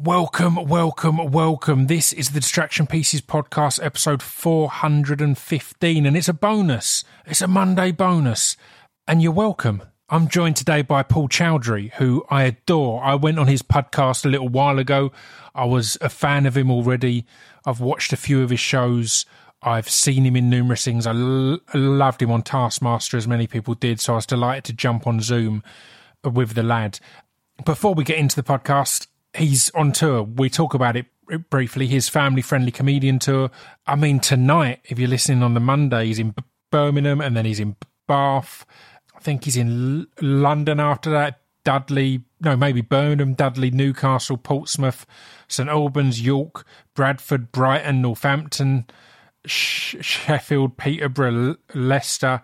Welcome, welcome, welcome. This is the Distraction Pieces podcast, episode 415, and it's a bonus. It's a Monday bonus, and you're welcome. I'm joined today by Paul Chowdhry, who I adore. I went on his podcast a little while ago. I was a fan of him already. I've watched a few of his shows. I've seen him in numerous things. I l- loved him on Taskmaster, as many people did. So I was delighted to jump on Zoom with the lad. Before we get into the podcast, he's on tour. We talk about it briefly. His family friendly comedian tour. I mean, tonight, if you're listening on the Monday, he's in Birmingham and then he's in Bath. I think he's in L- London after that. Dudley, no, maybe Birmingham, Dudley, Newcastle, Portsmouth, St Albans, York, Bradford, Brighton, Northampton, Sh- Sheffield, Peterborough, Leicester.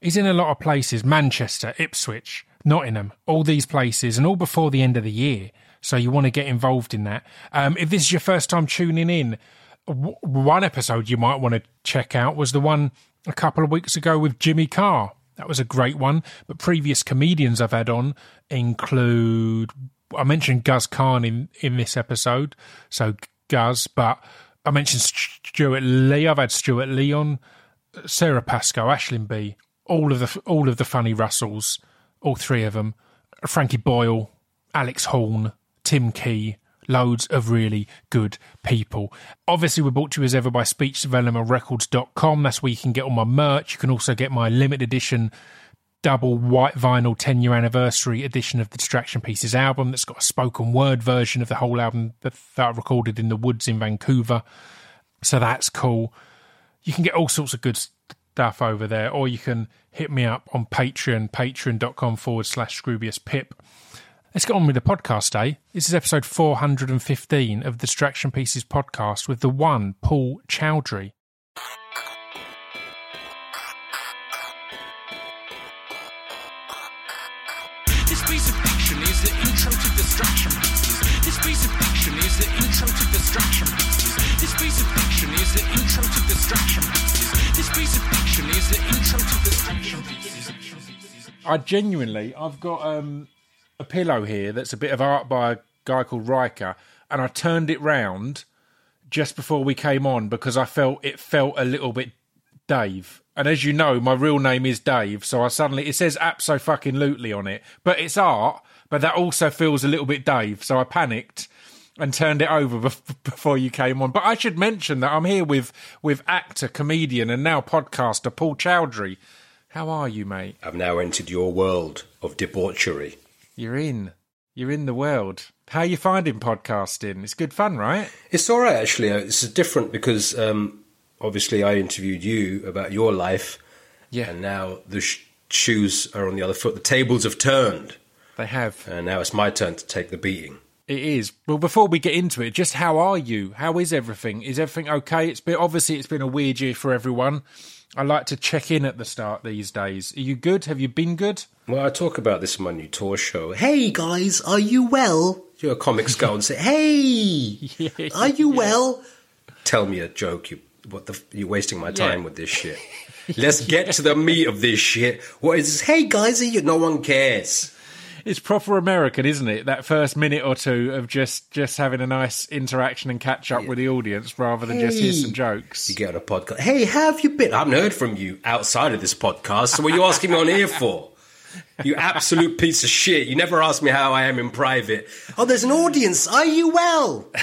He's in a lot of places Manchester, Ipswich, Nottingham, all these places, and all before the end of the year. So you want to get involved in that. Um, if this is your first time tuning in, w- one episode you might want to check out was the one a couple of weeks ago with Jimmy Carr. That was a great one. But previous comedians I've had on include I mentioned Guz Khan in in this episode, so Guz, but I mentioned Stewart Lee. I've had Stewart Lee on, Sara Pascoe, Aisling Bea, all of the all of the funny Russells, all three of them, Frankie Boyle, Alex Horne, Tim Key, loads of really good people. Obviously, we're brought to you as ever by speechdevelopmentrecords.com. That's where you can get all my merch. You can also get my limited edition double white vinyl 10 year anniversary edition of the Distraction Pieces album that's got a spoken word version of the whole album that, that I recorded in the woods in Vancouver. So that's cool. You can get all sorts of good stuff over there, or you can hit me up on Patreon, patreon.com forward slash Scroobius Pip. Let's get on with the podcast, eh? This is episode 415 of the Distraction Pieces podcast with the one, Paul Chowdhry. This piece of fiction is the intro to Distraction Pieces. This piece of fiction is the intro to Distraction Pieces. This piece of fiction is the intro to Distraction Pieces. This piece of fiction is the intro to Distraction Pieces. I genuinely, I've got um, a pillow here that's a bit of art by a guy called Riker, and I turned it round just before we came on because I felt it felt a little bit Dave. And as you know, my real name is Dave, so I suddenly it says Apso fucking Lootly on it, but it's art. But that also feels a little bit Dave, so I panicked and turned it over before you came on. But I should mention that I'm here with with actor, comedian, and now podcaster Paul Chowdhry. How are you, mate? I've now entered your world of debauchery. You're in. You're in the world. How you finding podcasting? It's good fun, right? It's all right, actually. Uh, It's different because um, obviously I interviewed you about your life, Yeah, and now the sh- shoes are on the other foot. The tables have turned, they have. and now it's my turn to take the beating. It is. Well, before we get into it, just how are you? How is everything? Is everything okay? It's been obviously it's been a weird year for everyone. I like to check in at the start these days. Are you good? Have you been good? Well, I talk about this in my new tour show. Hey guys, are you well? Your comics go and say, "Hey, are you well?" Tell me a joke. You what the? You're wasting my time Yeah. with this shit. Let's get to the meat of this shit. What is this? Hey guys, are you? No one cares. It's proper American, isn't it? That first minute or two of just just having a nice interaction and catch up with the audience rather than just hear some jokes. You get on a podcast. Hey, how have you been? I haven't heard from you outside of this podcast. So what are you asking me on here for? You absolute piece of shit. You never ask me how I am in private. Oh, there's an audience. Are you well?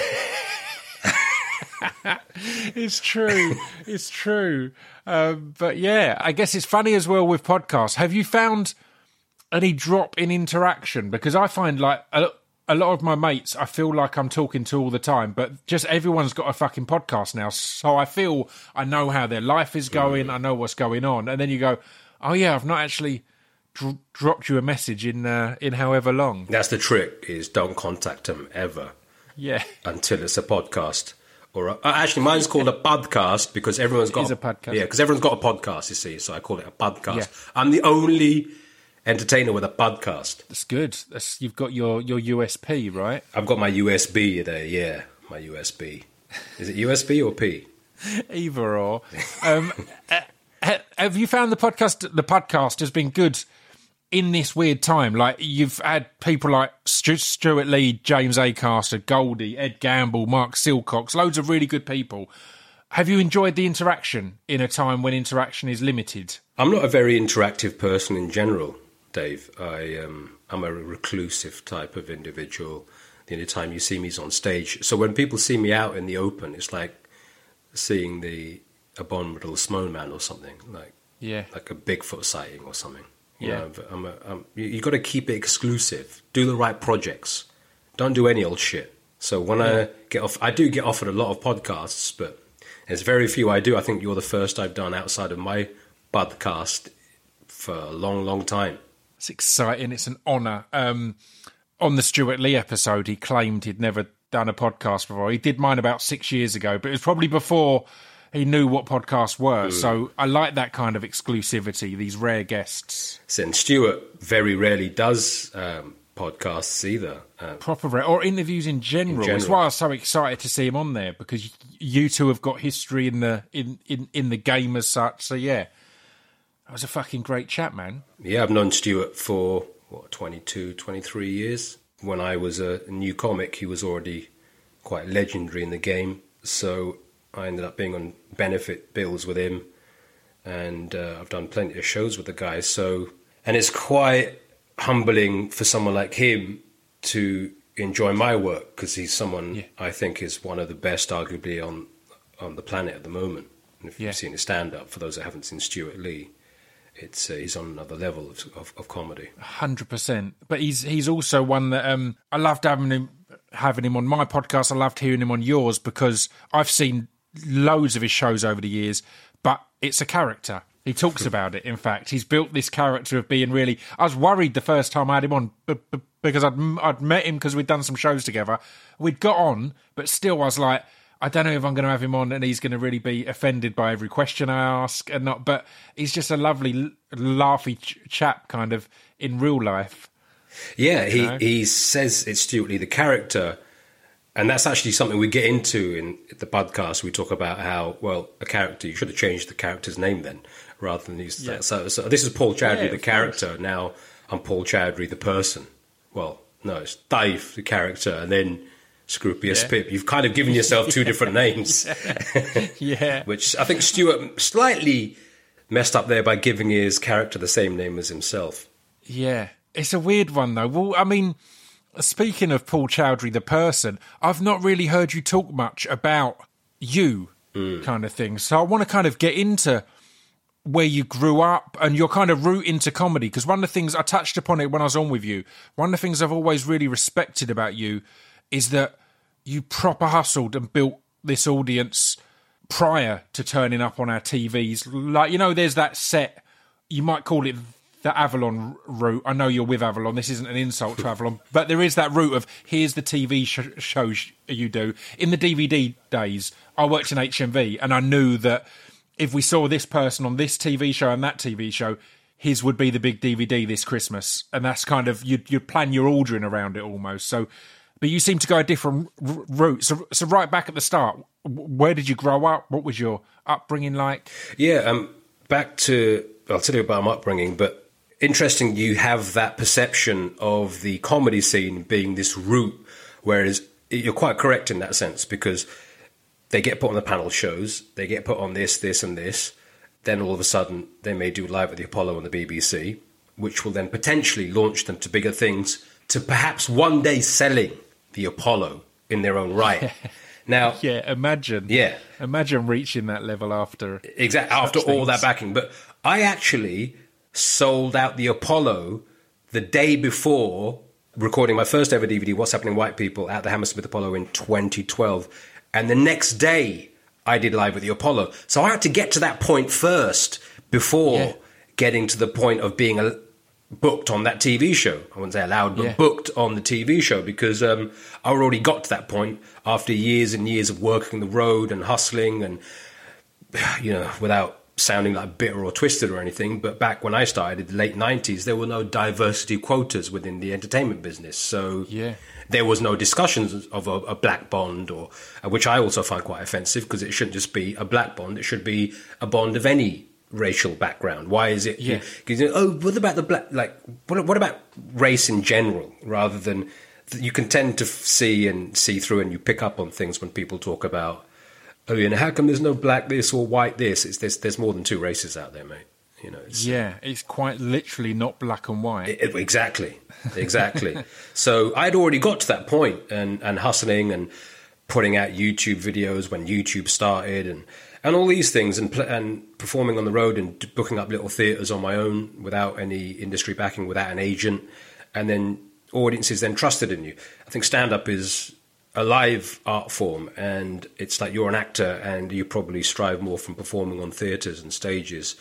It's true. it's true. Um, but yeah, I guess it's funny as well with podcasts. Have you found any drop in interaction? Because I find like a, a lot of my mates, I feel like I'm talking to all the time, but just everyone's got a fucking podcast now. So I feel I know how their life is going. I know what's going on. And then you go, oh yeah, I've not actually dr- dropped you a message in uh, in however long. That's the trick. Is don't contact them ever Yeah. until it's a podcast. Or a, uh, actually, mine's called a podcast because everyone's got is a podcast. Yeah, because everyone's got a podcast. You see, so I call it a podcast. Yeah. I'm the only entertainer with a podcast. That's good. That's, you've got your, your USP, right? I've got my USB there. Yeah, my USB. Is it USB or P? either or. Um, uh, have you found the podcast? The podcast has been good in this weird time, like you've had people like Stu- Stewart Lee, James Acaster, Goldie, Ed Gamble, Mark Silcox, loads of really good people. Have you enjoyed the interaction in a time when interaction is limited? I'm not a very interactive person in general, Dave. I um, I'm a reclusive type of individual. The only time you see me is on stage. So when people see me out in the open, it's like seeing the abominable man or something, like Yeah. like a Bigfoot sighting or something. You Yeah. know, I'm a, I'm, you, you got to keep it exclusive. Do the right projects. Don't do any old shit. So when I get off, I do get offered a lot of podcasts, but there's very few I do. I think you're the first I've done outside of my podcast for a long, long time. It's exciting. It's an honour. Um, on the Stewart Lee episode, he claimed he'd never done a podcast before. He did mine about six years ago, but it was probably before he knew what podcasts were. So I like that kind of exclusivity, these rare guests. And Stewart very rarely does um, podcasts either. Um, Proper rare, or interviews in general. In That's general. why I was so excited to see him on there because you two have got history in the in, in, in the game as such. So yeah, that was a fucking great chat, man. Yeah, I've known Stewart for what 22, 23 years. When I was a new comic, he was already quite legendary in the game. So I ended up being on benefit bills with him, and uh, I've done plenty of shows with the guy. So, and it's quite humbling for someone like him to enjoy my work because he's someone Yeah. I think is one of the best, arguably on on the planet at the moment. And if Yeah. you've seen his stand up, for those that haven't seen Stewart Lee, it's uh, he's on another level of, of, of comedy. Hundred percent. But he's he's also one that um, I loved having him having him on my podcast. I loved hearing him on yours because I've seen loads of his shows over the years. But it's a character. He talks about it. In fact, he's built this character of being really. I was worried the first time I had him on b- b- because I'd I'd met him because we'd done some shows together. We'd got on, but still, I was like. I don't know if I'm going to have him on and he's going to really be offended by every question I ask and not, but he's just a lovely, laughy ch- chap kind of in real life. Yeah, he, know? he says it's Stewart Lee, the character. And that's actually something we get into in the podcast. We talk about how, well, a character, you should have changed the character's name then, rather than use Yeah. that. So, so this is Paul Chowdhry, Yeah, the character. Now I'm Paul Chowdhry, the person. Well, no, it's Dave, the character, and then Scroobius Yeah. Pip. You've kind of given yourself two different names, Yeah. which I think Stewart slightly messed up there by giving his character the same name as himself. Yeah. It's a weird one, though. Well, I mean, speaking of Paul Chowdhry, the person, I've not really heard you talk much about you kind of thing. So I want to kind of get into where you grew up and your kind of route into comedy. Because one of the things I touched upon it when I was on with you, one of the things I've always really respected about you is that you proper hustled and built this audience prior to turning up on our TVs. Like, you know, there's that set, you might call it the Avalon route. I know you're with Avalon. This isn't an insult to Avalon, but there is that route of here's the TV sh- shows you do. In the DVD days, I worked in HMV and I knew that if we saw this person on this TV show and that TV show, his would be the big DVD this Christmas. And that's kind of, you'd, you'd plan your ordering around it almost. So, but you seem to go a different r- route. So, so right back at the start, where did you grow up? What was your upbringing like? Yeah, um, back to I'll tell you about my upbringing, but interesting you have that perception of the comedy scene being this route, whereas you're quite correct in that sense because they get put on the panel shows, they get put on this, this, and this. Then all of a sudden, they may do live at the Apollo on the BBC, which will then potentially launch them to bigger things, to perhaps one day selling the Apollo in their own right. now, Yeah, imagine. Yeah. Imagine reaching that level after. Exactly. After all that backing. But I actually sold out the Apollo the day before recording my first ever DVD, What's Happening White People, at the Hammersmith Apollo in 2012. And the next day, I did live at the Apollo. So I had to get to that point first before Yeah. getting to the point of being a, booked on that TV show. I wouldn't say allowed, but Yeah. booked on the TV show because um, I already got to that point after years and years of working the road and hustling and you know, without sounding like bitter or twisted or anything, but back when I started in the late 90s, there were no diversity quotas within the entertainment business. So Yeah. there was no discussions of a, a black bond, or uh, which I also find quite offensive because it shouldn't just be a black bond, it should be a bond of any racial background? Why is it? Yeah. Because you oh, what about the black? Like, what, what about race in general, rather than you can tend to see and see through, and you pick up on things when people talk about, oh, you know, how come there's no black this or white this? It's there's there's more than two races out there, mate. You know, it's, Yeah, it's quite literally not black and white. it- exactly, exactly. so I'd already got to that point and, and hustling and putting out YouTube videos when YouTube started and, and all these things and, and performing on the road and booking up little theatres on my own without any industry backing, without an agent. And then audiences then trusted in you. I think stand up is a live art form and it's like you're an actor and you probably strive more from performing on theatres and stages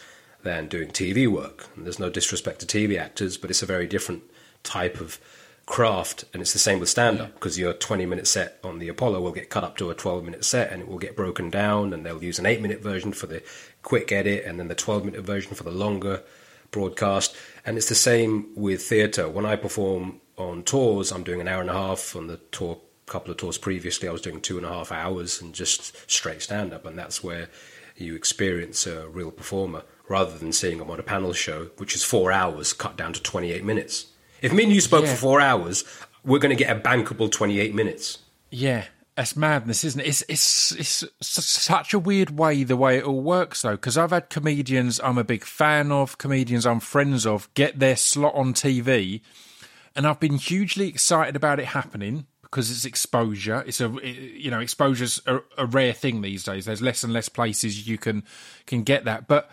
than doing TV work. And there's no disrespect to TV actors, but it's a very different type of craft. And it's the same with stand up because your 20 minute set on the Apollo will get cut up to a 12 minute set and it will get broken down. And they'll use an 8 minute version for the quick edit and then the 12 minute version for the longer broadcast. And it's the same with theatre. When I perform on tours, I'm doing an hour and a half on the tour. Couple of tours previously, I was doing two and a half hours and just straight stand up, and that's where you experience a real performer rather than seeing them on a panel show, which is four hours cut down to 28 minutes. If me and you spoke Yeah. for four hours, we're going to get a bankable 28 minutes. Yeah, that's madness, isn't it? It's it's it's such a weird way the way it all works though, because I've had comedians I'm a big fan of, comedians I'm friends of, get their slot on TV, and I've been hugely excited about it happening because it's exposure. It's a you know exposure's a, a rare thing these days. There's less and less places you can can get that, but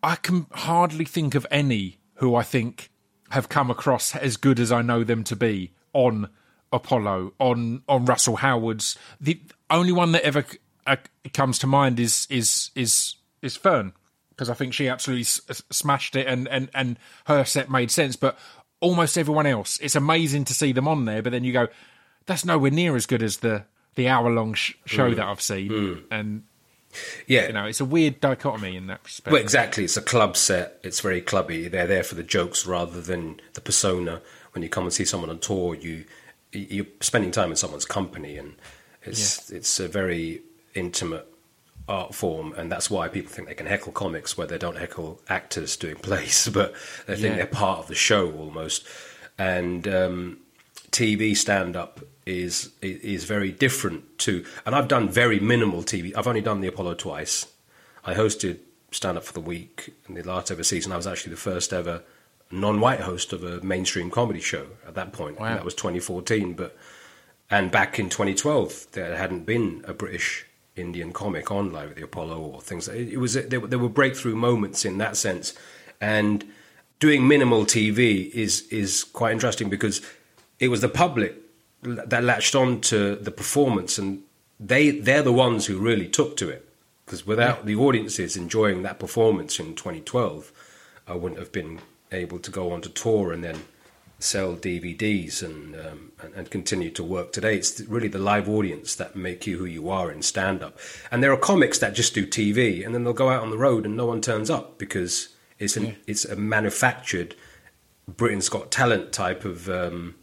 I can hardly think of any who I think have come across as good as I know them to be on Apollo, on on Russell Howard's. The only one that ever uh, comes to mind is is is is Fern because I think she absolutely s- smashed it and and and her set made sense. But almost everyone else, it's amazing to see them on there. But then you go, that's nowhere near as good as the the hour long sh- show that I've seen, and Yeah, you know it's a weird dichotomy in that respect. Well, exactly. It's a club set. It's very clubby. They're there for the jokes rather than the persona. When you come and see someone on tour, you you're spending time in someone's company, and it's it's a very intimate art form, and that's why people think they can heckle comics where they don't heckle actors doing plays, but they think Yeah. they're part of the show almost. And um, TV stand up is is very different to, and I've done very minimal TV. I've only done the Apollo twice. I hosted stand up for the week in the last ever season. I was actually the first ever non-white host of a mainstream comedy show at that point. Wow. And that was 2014, but and back in 2012 there hadn't been a British Indian comic on live at the Apollo or things. It, it was there, there were breakthrough moments in that sense, and doing minimal TV is is quite interesting because it was the public that latched on to the performance, and they they're the ones who really took to it. Because without the audiences enjoying that performance in 2012, I wouldn't have been able to go on to tour and then sell DVDs and, um, and and continue to work today. It's really the live audience that make you who you are in stand up. And there are comics that just do TV and then they'll go out on the road and no one turns up because it's an, it's a manufactured Britain's Got Talent type of. Um,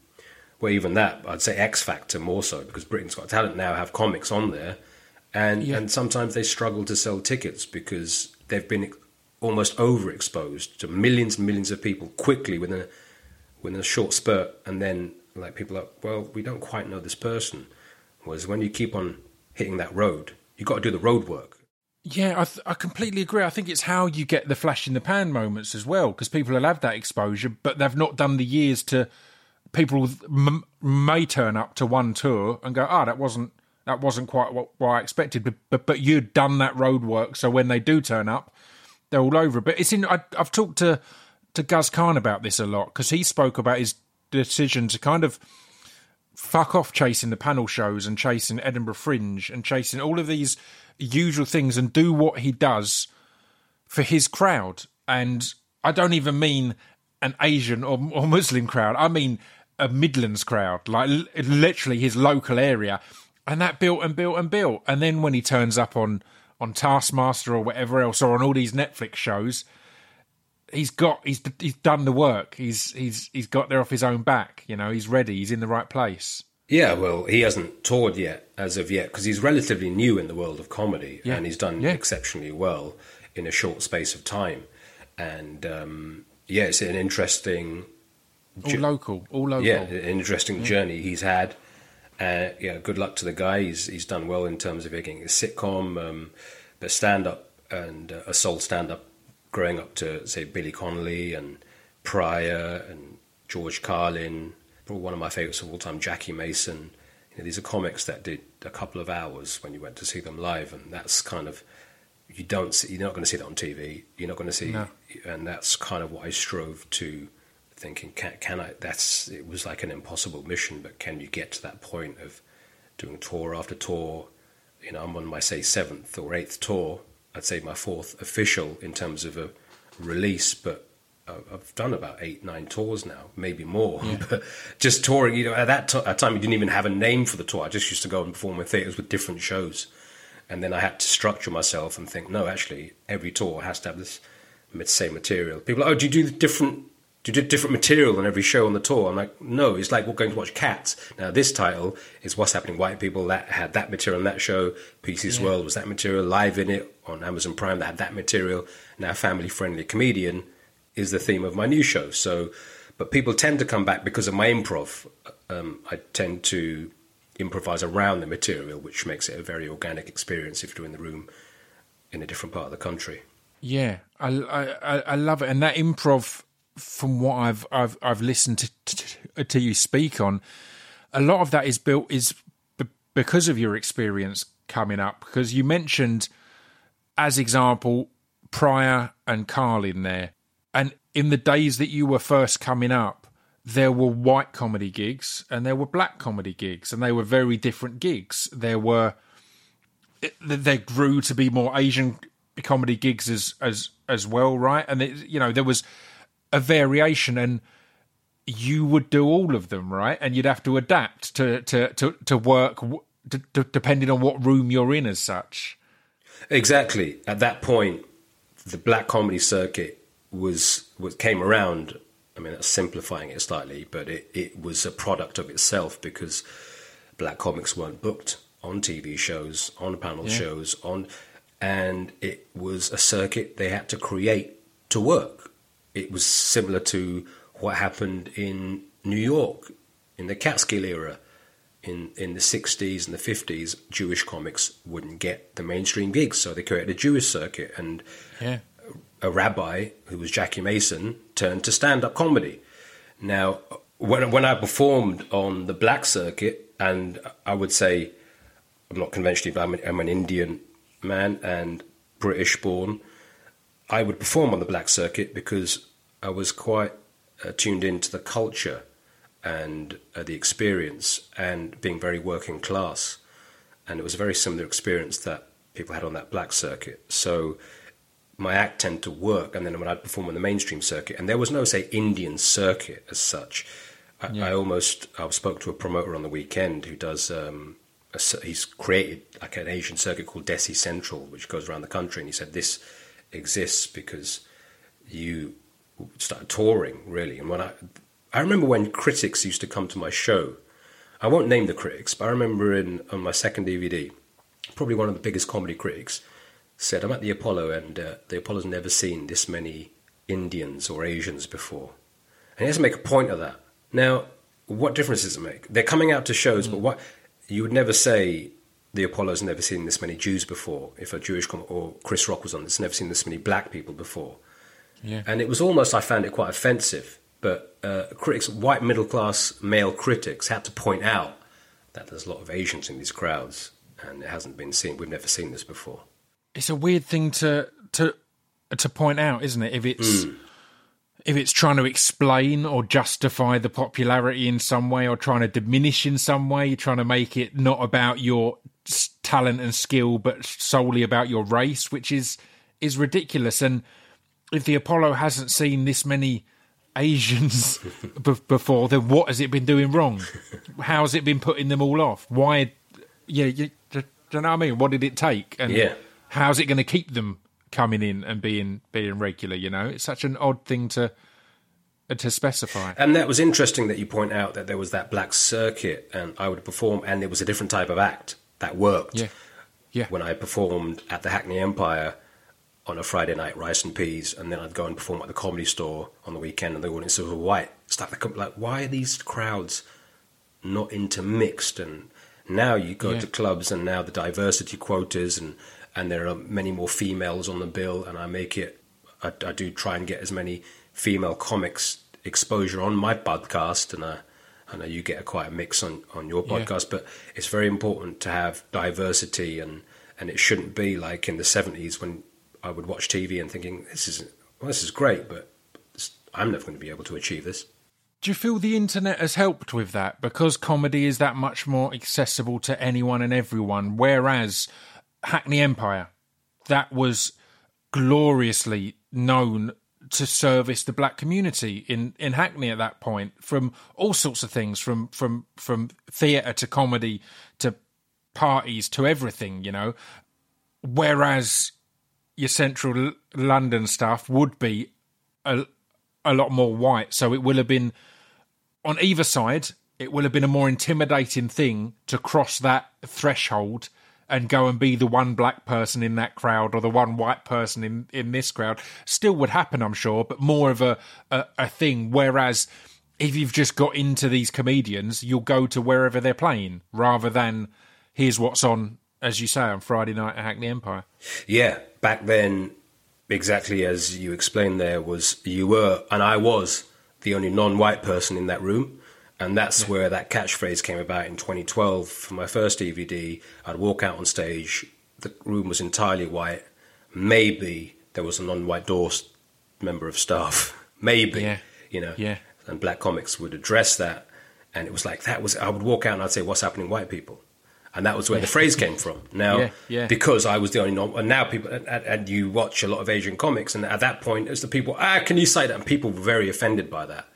well, even that, I'd say X Factor more so because Britain's Got Talent now have comics on there, and Yeah. and sometimes they struggle to sell tickets because they've been almost overexposed to millions and millions of people quickly within a within a short spurt, and then like people are well, we don't quite know this person. Whereas when you keep on hitting that road, you've got to do the road work. Yeah, I, th- I completely agree. I think it's how you get the flash in the pan moments as well, because people will have that exposure, but they've not done the years to. People m- may turn up to one tour and go, "Ah, that wasn't that wasn't quite what, what I expected," but, but but you'd done that road work, so when they do turn up, they're all over. But it's in. I, I've talked to to Guz Khan about this a lot because he spoke about his decision to kind of fuck off chasing the panel shows and chasing Edinburgh Fringe and chasing all of these usual things and do what he does for his crowd. And I don't even mean an Asian or, or Muslim crowd. I mean a Midlands crowd, like literally his local area. And that built and built and built. And then when he turns up on on Taskmaster or whatever else, or on all these Netflix shows, he's got he's he's done the work. He's he's he's got there off his own back. You know, he's ready. He's in the right place. Yeah, well, he hasn't toured yet, as of yet, because he's relatively new in the world of comedy, Yeah. and he's done Yeah. exceptionally well. in a short space of time. And um, yeah, it's an interesting, All local, all local. yeah, an interesting journey he's had. Uh, yeah, good luck to the guy. He's he's done well in terms of making a sitcom, um, but stand up and uh, a soul stand up, growing up to say Billy Connolly and Pryor and George Carlin. Probably one of my favorites of all time, Jackie Mason. You know, these are comics that did a couple of hours when you went to see them live, and that's kind of you don't see, you're not going to see that on TV. You're not going to see, No. and that's kind of what I strove to thinking. Can, can I? That's it was like an impossible mission, but can you get to that point of doing tour after tour? You know, I'm on my say seventh or eighth tour. I'd say my fourth official in terms of a release, but I've done about eight, nine tours now, maybe more. but just touring, you know, at that t- at time, you didn't even have a name for the tour. I just used to go and perform in theatres with different shows. And then I had to structure myself and think, no, actually, every tour has to have this same material. People are, oh, do you do the different? Do you do different material on every show on the tour? I'm like, no, it's like we're going to watch Cats. Now, this title is What's Happening White People. That had that material on that show. PC's World was that material. Live Innit on Amazon Prime, that had that material. Now, Family Friendly Comedian is the theme of my new show. So, but people tend to come back because of my improv. Um, I tend to improvise around the material, which makes it a very organic experience if you're in the room in a different part of the country. Yeah, I, I- I love it, and that improv, from what I've I've I've listened to, to to you speak on, a lot of that is built is b- because of your experience coming up. Because you mentioned, as example, Pryor and Carlin there, and in the days that you were first coming up, there were white comedy gigs and there were black comedy gigs, and they were very different gigs. There were there grew to be more Asian comedy gigs as as as well, right? And it, you know there was a variation, and you would do all of them, right? And you'd have to adapt to to to, to work to, to, depending on what room you're in, as such. Exactly. At that point, the black comedy circuit was, was came around. I mean, that's simplifying it slightly, but it, it was a product of itself because black comics weren't booked on TV shows, on panel shows, on, and it was a circuit they had to create to work. It was similar to what happened in New York in the Catskill era. In in the 60s and the 50s Jewish comics wouldn't get the mainstream gigs so they created a Jewish circuit and Yeah, a rabbi who was Jackie Mason turned to stand up comedy. Now when when I performed on the black circuit and I would say I'm not conventionally but I'm an, I'm an Indian man and British born I would perform on the black circuit because I was quite uh, tuned into the culture and uh, the experience and being very working class. And it was a very similar experience that people had on that black circuit. So my act tended to work. And then when I'd perform on the mainstream circuit, and there was no, say, Indian circuit as such. I, I almost I spoke to a promoter on the weekend who does. Um, a, he's created like an Asian circuit called Desi Central, which goes around the country, and he said this exists because you started touring really. And when I, I remember when critics used to come to my show. I won't name the critics, but I remember in on my second DVD, probably one of the biggest comedy critics said, "I'm at the Apollo, and uh, the Apollo's never seen this many Indians or Asians before." And he has to make a point of that. Now, what difference does it make? They're coming out to shows, but what you would never say the Apollo's never seen this many Jews before. If a Jewish com- or Chris Rock was on, it's never seen this many black people before. yeah, And it was almost, I found it quite offensive. But uh, critics, white middle class male critics, had to point out that there's a lot of Asians in these crowds, and it hasn't been seen. We've never seen this before. it's a weird thing to to to point out, isn't it? If it's if it's trying to explain or justify the popularity in some way, or trying to diminish in some way, you're trying to make it not about your talent and skill, but solely about your race, which is is ridiculous. And if the Apollo hasn't seen this many Asians b- before, then what has it been doing wrong? How has it been putting them all off? Why? Yeah, you, do you know what I mean? What did it take? And Yeah. how's it going to keep them coming in and being being regular? You know, it's such an odd thing to to specify. And that was interesting that you point out that there was that black circuit, and I would perform, and it was a different type of act that worked. Yeah, yeah, When I performed at the Hackney Empire, on a Friday night, rice and peas, and then I'd go and perform at the comedy store on the weekend, and the audiences were white. It's like, like why are these crowds not intermixed? And now you go Yeah. to clubs, and now the diversity quotas, and and there are many more females on the bill, and I make it. I, I do try and get as many female comics exposure on my podcast, and I. I know you get a quite a mix on, on your Yeah. podcast, but it's very important to have diversity, and, and it shouldn't be like in the seventies when I would watch TV and thinking this is well, this is great, but I'm never going to be able to achieve this. Do you feel the internet has helped with that because comedy is that much more accessible to anyone and everyone? Whereas Hackney Empire, that was gloriously known to service the black community in, in Hackney at that point from all sorts of things, from from from theatre to comedy to parties to everything, you know. Whereas your central London stuff would be a, a lot more white, so it will have been on either side, it will have been a more intimidating thing to cross that threshold and go and be the one black person in that crowd or the one white person in, in this crowd. Still would happen, I'm sure, but more of a, a, a thing. Whereas if you've just got into these comedians, you'll go to wherever they're playing rather than here's what's on, as you say, on Friday night at Hackney Empire. Yeah, back then, exactly as you explained there, was you were, and I was, the only non white person in that room. And that's where that catchphrase came about in 2012 for my first DVD. I'd walk out on stage, the room was entirely white. Maybe there was a non white door member of staff. Maybe, Yeah. you know. Yeah. And black comics would address that. And it was like, that was, I would walk out and I'd say, What's happening, white people? And that was where the phrase came from. Now, Yeah, yeah. because I was the only non, and now people, and, and you watch a lot of Asian comics, and at that point, it's the people, ah, can you say that? And people were very offended by that.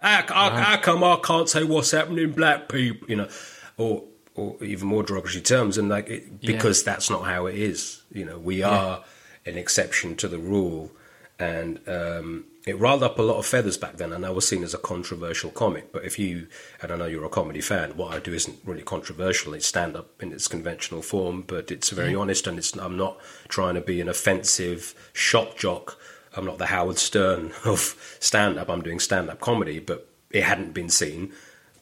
How, how come I can't say what's happening, black people? You know, or or even more derogatory terms, and like it, because that's not how it is. You know, we are an exception to the rule, and um, it riled up a lot of feathers back then. And I was seen as a controversial comic. But if you, and I know you're a comedy fan, what I do isn't really controversial. It's stand up in its conventional form, but it's very honest, and it's I'm not trying to be an offensive shock jock. I'm not the Howard Stern of stand up. I'm doing stand up comedy, but it hadn't been seen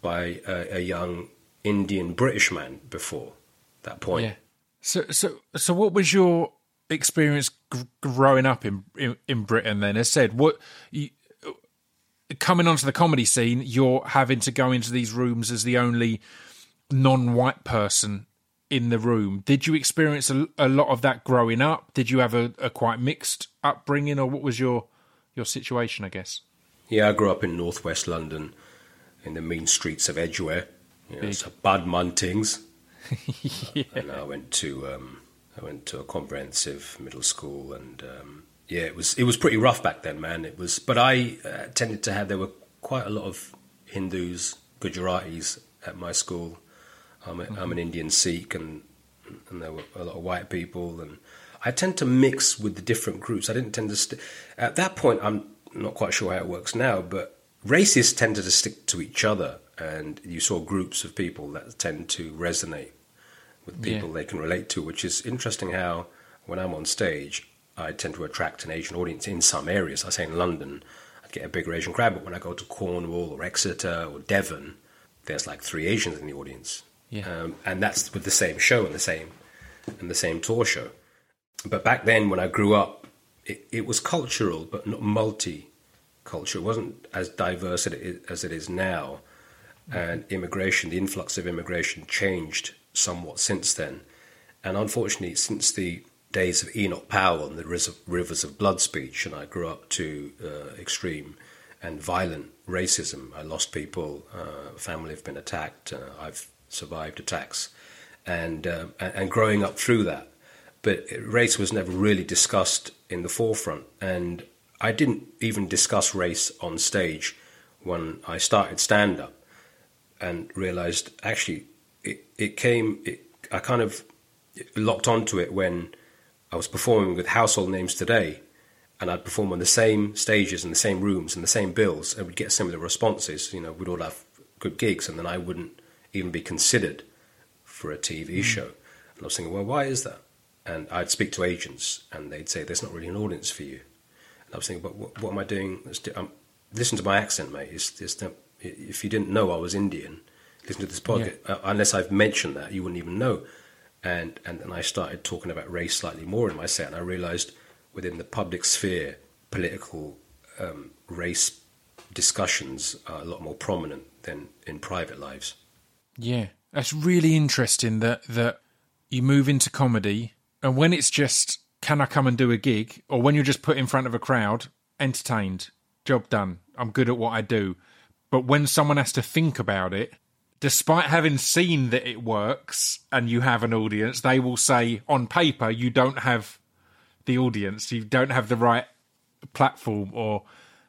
by a, a young Indian British man before that point. Yeah. So, so, so, what was your experience g- growing up in, in in Britain? Then, as said, what you, coming onto the comedy scene, you're having to go into these rooms as the only non-white person in the room. Did you experience a, a lot of that growing up? Did you have a, a quite mixed upbringing, or what was your your situation? I guess. Yeah, I grew up in northwest London, in the mean streets of Edgware. You know, so Bud Muntings. And I went to um, I went to a comprehensive middle school, and um, yeah, it was it was pretty rough back then, man. It was, but I uh, tended to have there were quite a lot of Hindus, Gujaratis at my school. I'm, a, I'm mm-hmm. an Indian Sikh, and and there were a lot of white people, and I tend to mix with the different groups. I didn't tend to st- at that point. I'm not quite sure how it works now, but races tended to stick to each other, and you saw groups of people that tend to resonate with people Yeah. they can relate to, which is interesting. How when I'm on stage, I tend to attract an Asian audience in some areas. I say in London, I'd get a bigger Asian crowd, but when I go to Cornwall or Exeter or Devon, there's like three Asians in the audience, Yeah. um, and that's with the same show and the same and the same tour show. But back then, when I grew up, it, it was cultural, but not multi-cultural. It wasn't as diverse as it is, now. And immigration, the influx of immigration, changed somewhat since then. And unfortunately, since the days of Enoch Powell and the rivers of blood speech, and I grew up to uh, extreme and violent racism. I lost people, uh, family have been attacked, uh, I've survived attacks, and, uh, and and growing up through that. But race was never really discussed in the forefront, and I didn't even discuss race on stage when I started stand up and realized actually it, it came it, I kind of locked onto it when I was performing with household names today and I'd perform on the same stages and the same rooms and the same bills and we'd get similar responses you know we'd all have good gigs and then I wouldn't even be considered for a TV show and I was thinking well why is that and I'd speak to agents, and they'd say, "There's not really an audience for you." And I was thinking, "But what, what am I doing?" Do- um, listen to my accent, mate. It's, it's if you didn't know I was Indian, listen to this podcast. Uh, unless I've mentioned that, you wouldn't even know. And and then I started talking about race slightly more in my set, and I realised within the public sphere, political um, race discussions are a lot more prominent than in private lives. Yeah, that's really interesting that that you move into comedy, and when it's just can I come and do a gig, or when you're just put in front of a crowd, entertained, job done, I'm good at what I do. But when someone has to think about it, despite having seen that it works and you have an audience, they will say on paper you don't have the audience, you don't have the right platform. Or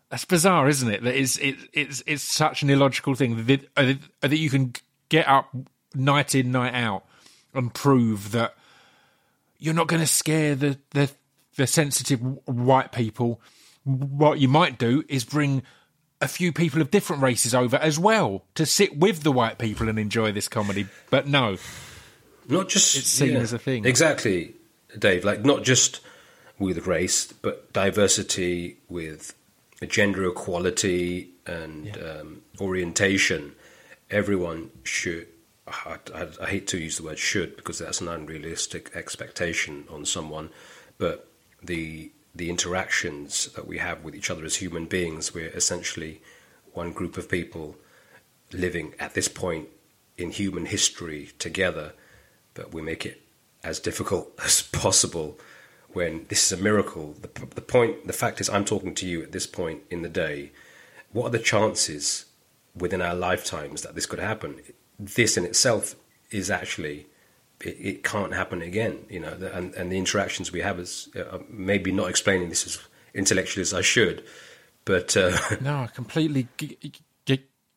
that's bizarre, isn't it? That is it, it's it's such an illogical thing that uh, that you can get up night in night out and prove that you're not going to scare the the the sensitive white people. What you might do is bring a few people of different races over as well to sit with the white people and enjoy this comedy. But no, Not just It's seen as a thing. Exactly, Dave. Like not just with race, but diversity with gender equality and um, orientation. Everyone should. I, I, I hate to use the word "should" because that's an unrealistic expectation on someone, but the the interactions that we have with each other as human beings, we're essentially one group of people living at this point in human history together, but we make it as difficult as possible when this is a miracle. The, the point, the fact is, I'm talking to you at this point in the day. What are the chances within our lifetimes that this could happen? This in itself is actually. It, it can't happen again, you know, and, and the interactions we have is uh, maybe not explaining this as intellectually as I should, but uh, no, I completely g- g-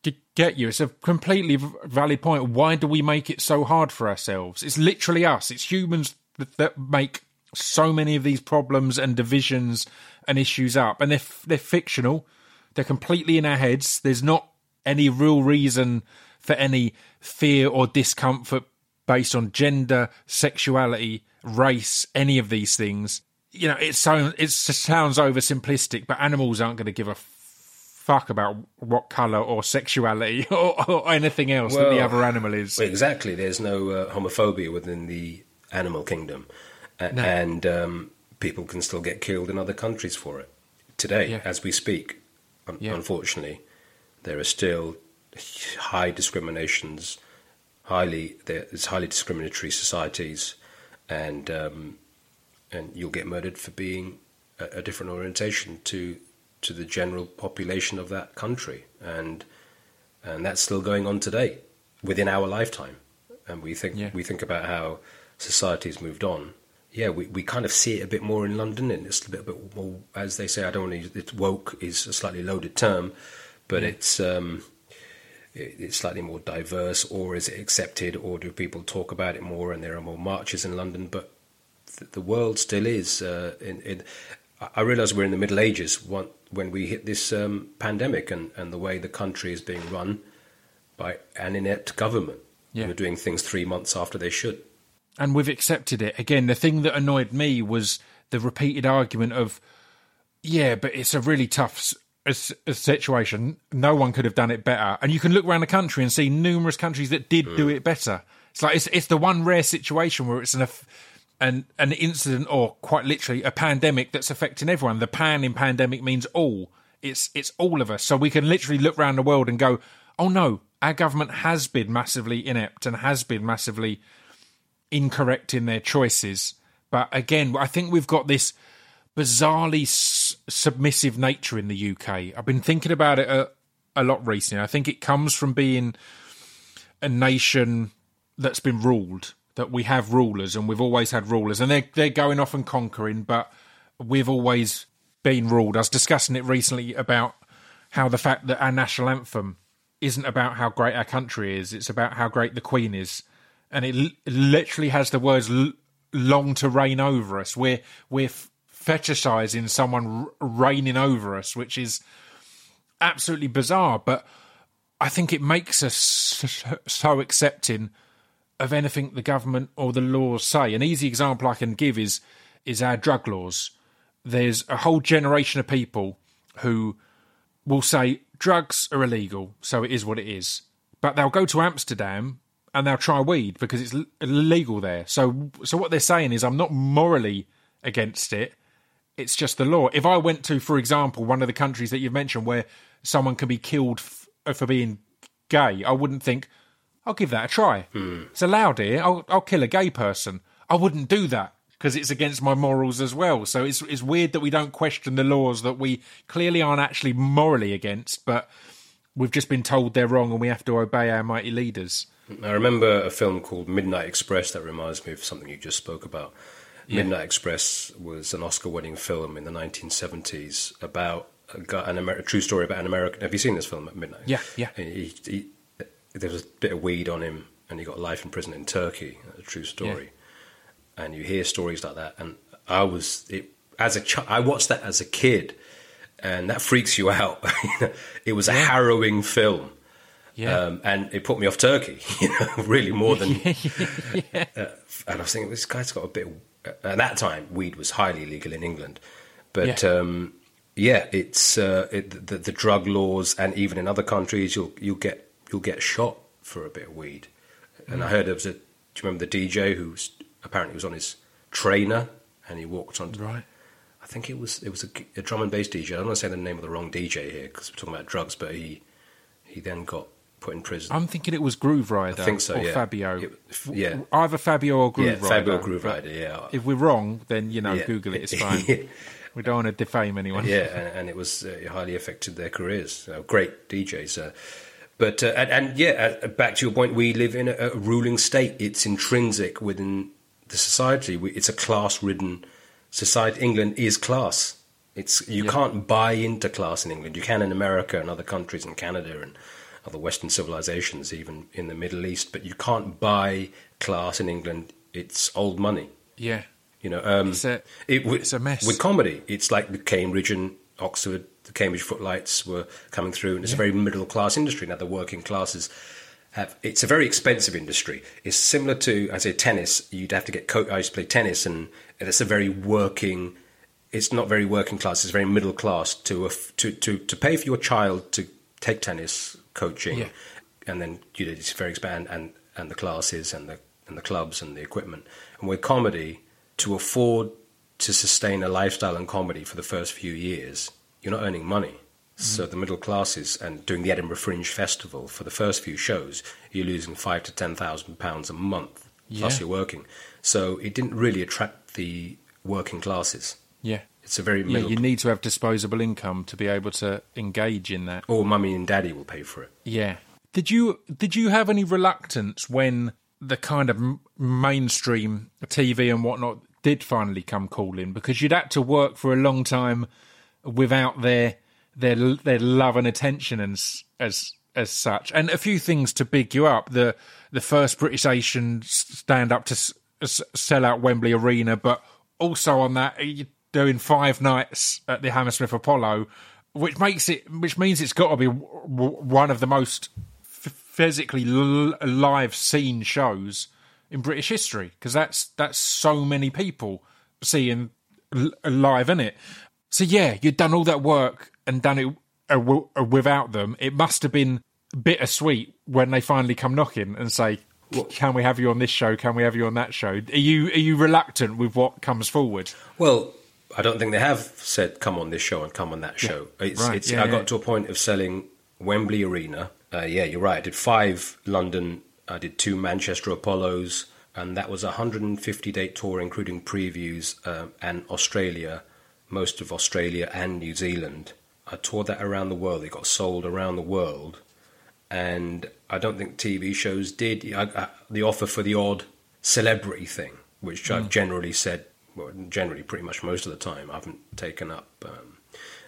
g- get you. It's a completely valid point. Why do we make it so hard for ourselves? It's literally us. It's humans that, that make so many of these problems and divisions and issues up, and they're they're fictional. They're completely in our heads. There's not any real reason for any fear or discomfort based on gender, sexuality, race, any of these things. You know, it sounds it sounds oversimplistic, but animals aren't going to give a fuck about what color or sexuality or, or anything else that the other animal is. Well, exactly. There's no uh, homophobia within the animal kingdom, A- and um, people can still get killed in other countries for it. Today, Yeah. as we speak, un- Yeah. unfortunately, there are still high discriminations. Highly, there's highly discriminatory societies, and um, and you'll get murdered for being a, a different orientation to to the general population of that country, and and that's still going on today within our lifetime. And we think Yeah. we think about how society's moved on. Yeah, we, we kind of see it a bit more in London, and it's a bit, bit more, as they say. I don't want to. use- It's woke is a slightly loaded term, but it's um, it, it's slightly more diverse, or is it accepted, or do people talk about it more, and there are more marches in London? But th- the world still is. Uh, in, in, I- I realise we're in the Middle Ages when, when we hit this um, pandemic and, and the way the country is being run by an inept government Yeah. who are doing things three months after they should. and we've accepted it. Again, the thing that annoyed me was the repeated argument of, yeah, but it's a really tough s- s- situation. No one could have done it better. And you can look around the country and see numerous countries that did do mm. it better. It's like it's it's the one rare situation where it's an an an incident or quite literally a pandemic that's affecting everyone. The pan in pandemic means all. It's it's all of us. So we can literally look around the world and go, oh no, our government has been massively inept and has been massively incorrect in their choices. But again, I think we've got this bizarrely s- submissive nature in the UK. I've been thinking about it a, a lot recently. I think it comes from being a nation that's been ruled, that we have rulers and we've always had rulers, and they're they're going off and conquering, but we've always been ruled. I was discussing it recently about how the fact that our national anthem isn't about how great our country is; it's about how great the Queen is, and it l- literally has the words l- "long to reign over us." We're we're fetishizing someone reigning over us, which is absolutely bizarre. But I think it makes us so, accepting of anything the government or the laws say. An easy example I can give is is our drug laws. There's a whole generation of people who will say drugs are illegal, so it is what it is. But they'll go to Amsterdam and they'll try weed because it's illegal there. So, so what they're saying is, I'm not morally against it. It's just the law. If I went to, for example, one of the countries that you've mentioned where someone can be killed f- uh, for being gay, I wouldn't think, I'll give that a try. Hmm. It's allowed here. I'll, I'll kill a gay person. I wouldn't do that because it's against my morals as well. So it's it's weird that we don't question the laws that we clearly aren't actually morally against, but we've just been told they're wrong and we have to obey our mighty leaders. I remember a film called Midnight Express that reminds me of something you just spoke about. Midnight Express was an Oscar-winning film in the 1970s about a, guy, an Amer- a true story about an American. Have you seen this film at Midnight? Yeah, yeah. He, he, there was a bit of weed on him, and he got life in prison in Turkey. A true story. And you hear stories like that, and I was it, as a child. I watched that as a kid, and that freaks you out. it was a harrowing film. Yeah. Um, and it put me off Turkey, you know, really more than. Uh, and I was thinking, this guy's got a bit. At that time, weed was highly illegal in England, but Yeah. um, yeah, it's uh, it, the, the drug laws, and even in other countries, you'll you'll get you'll get shot for a bit of weed. And I heard there was a. Do you remember the DJ who was, apparently was on his trainer and he walked on? Right. I think it was it was a, a drum and bass DJ. I don't want to say the name of the wrong DJ here because we're talking about drugs, but he he then got put in prison. I'm thinking it was Grooverider. I think so, Or yeah. Fabio. It- yeah. Either Fabio or Groove yeah, Rider. Fabio Grooverider. Yeah, If we're wrong, then, you know, Yeah. Google it. It's fine. we don't want to defame anyone. yeah, and, and it was uh, highly affected their careers. Uh, great DJs, uh, but uh, and, and yeah, uh, back to your point, we live in a, a ruling state. It's intrinsic within the society. We, it's a class-ridden society. England is class. It's you can't buy into class in England. You can in America and other countries in Canada and other Western civilizations, even in the Middle East. But you can't buy class in England. It's old money. Yeah. You know, um, It's a- it, with, it's a mess. with comedy. It's like the Cambridge and Oxford, the Cambridge footlights were coming through, and it's a very middle class industry. Now the working classes have. It's a very expensive industry. It's similar to, I say, tennis. You'd have to get. Co- I used to play tennis, and, it's a very working. It's not very working class. It's very middle class to to to to pay for your child to take tennis coaching, Yeah. and then you know it's very expand and and the classes and the and the clubs and the equipment. And with comedy, to afford to sustain a lifestyle in comedy for the first few years, you're not earning money. Mm-hmm. So the middle classes and doing the Edinburgh Fringe Festival for the first few shows, you're losing five to ten thousand pounds a month. Plus you're working. So it didn't really attract the working classes. Yeah. It's a very Yeah, you need to have disposable income to be able to engage in that. or mummy and daddy will pay for it. Yeah. Did you did you have any reluctance when the kind of mainstream TV and whatnot did finally come calling because you'd had to work for a long time without their their their love and attention and as as such, and a few things to big you up. The the first British Asian stand up to s- s- sell out Wembley Arena, but also on that you're doing five nights at the Hammersmith Apollo, which makes it which means it's got to be w- w- one of the most f- physically l- live scene shows in British history because that's that's so many people seeing l- live in it. So yeah, you'd done all that work and done it uh, w- uh, without them. It must have been bittersweet when they finally come knocking and say, "Can we have you on this show? Can we have you on that show?" Are you are you reluctant with what comes forward? Well, I don't think they have said come on this show and come on that show. It's, right, it's, yeah, I yeah. got to a point of selling Wembley Arena. Uh, yeah, you're right. I did five London. I did two Manchester Apollos, and that was a 150 date tour, including previews um, and Australia, most of Australia and New Zealand. I toured that around the world. It got sold around the world, and I don't think TV shows did. I, I, the offer for the odd celebrity thing, which I've generally said, well, generally pretty much most of the time, I haven't taken up. Um,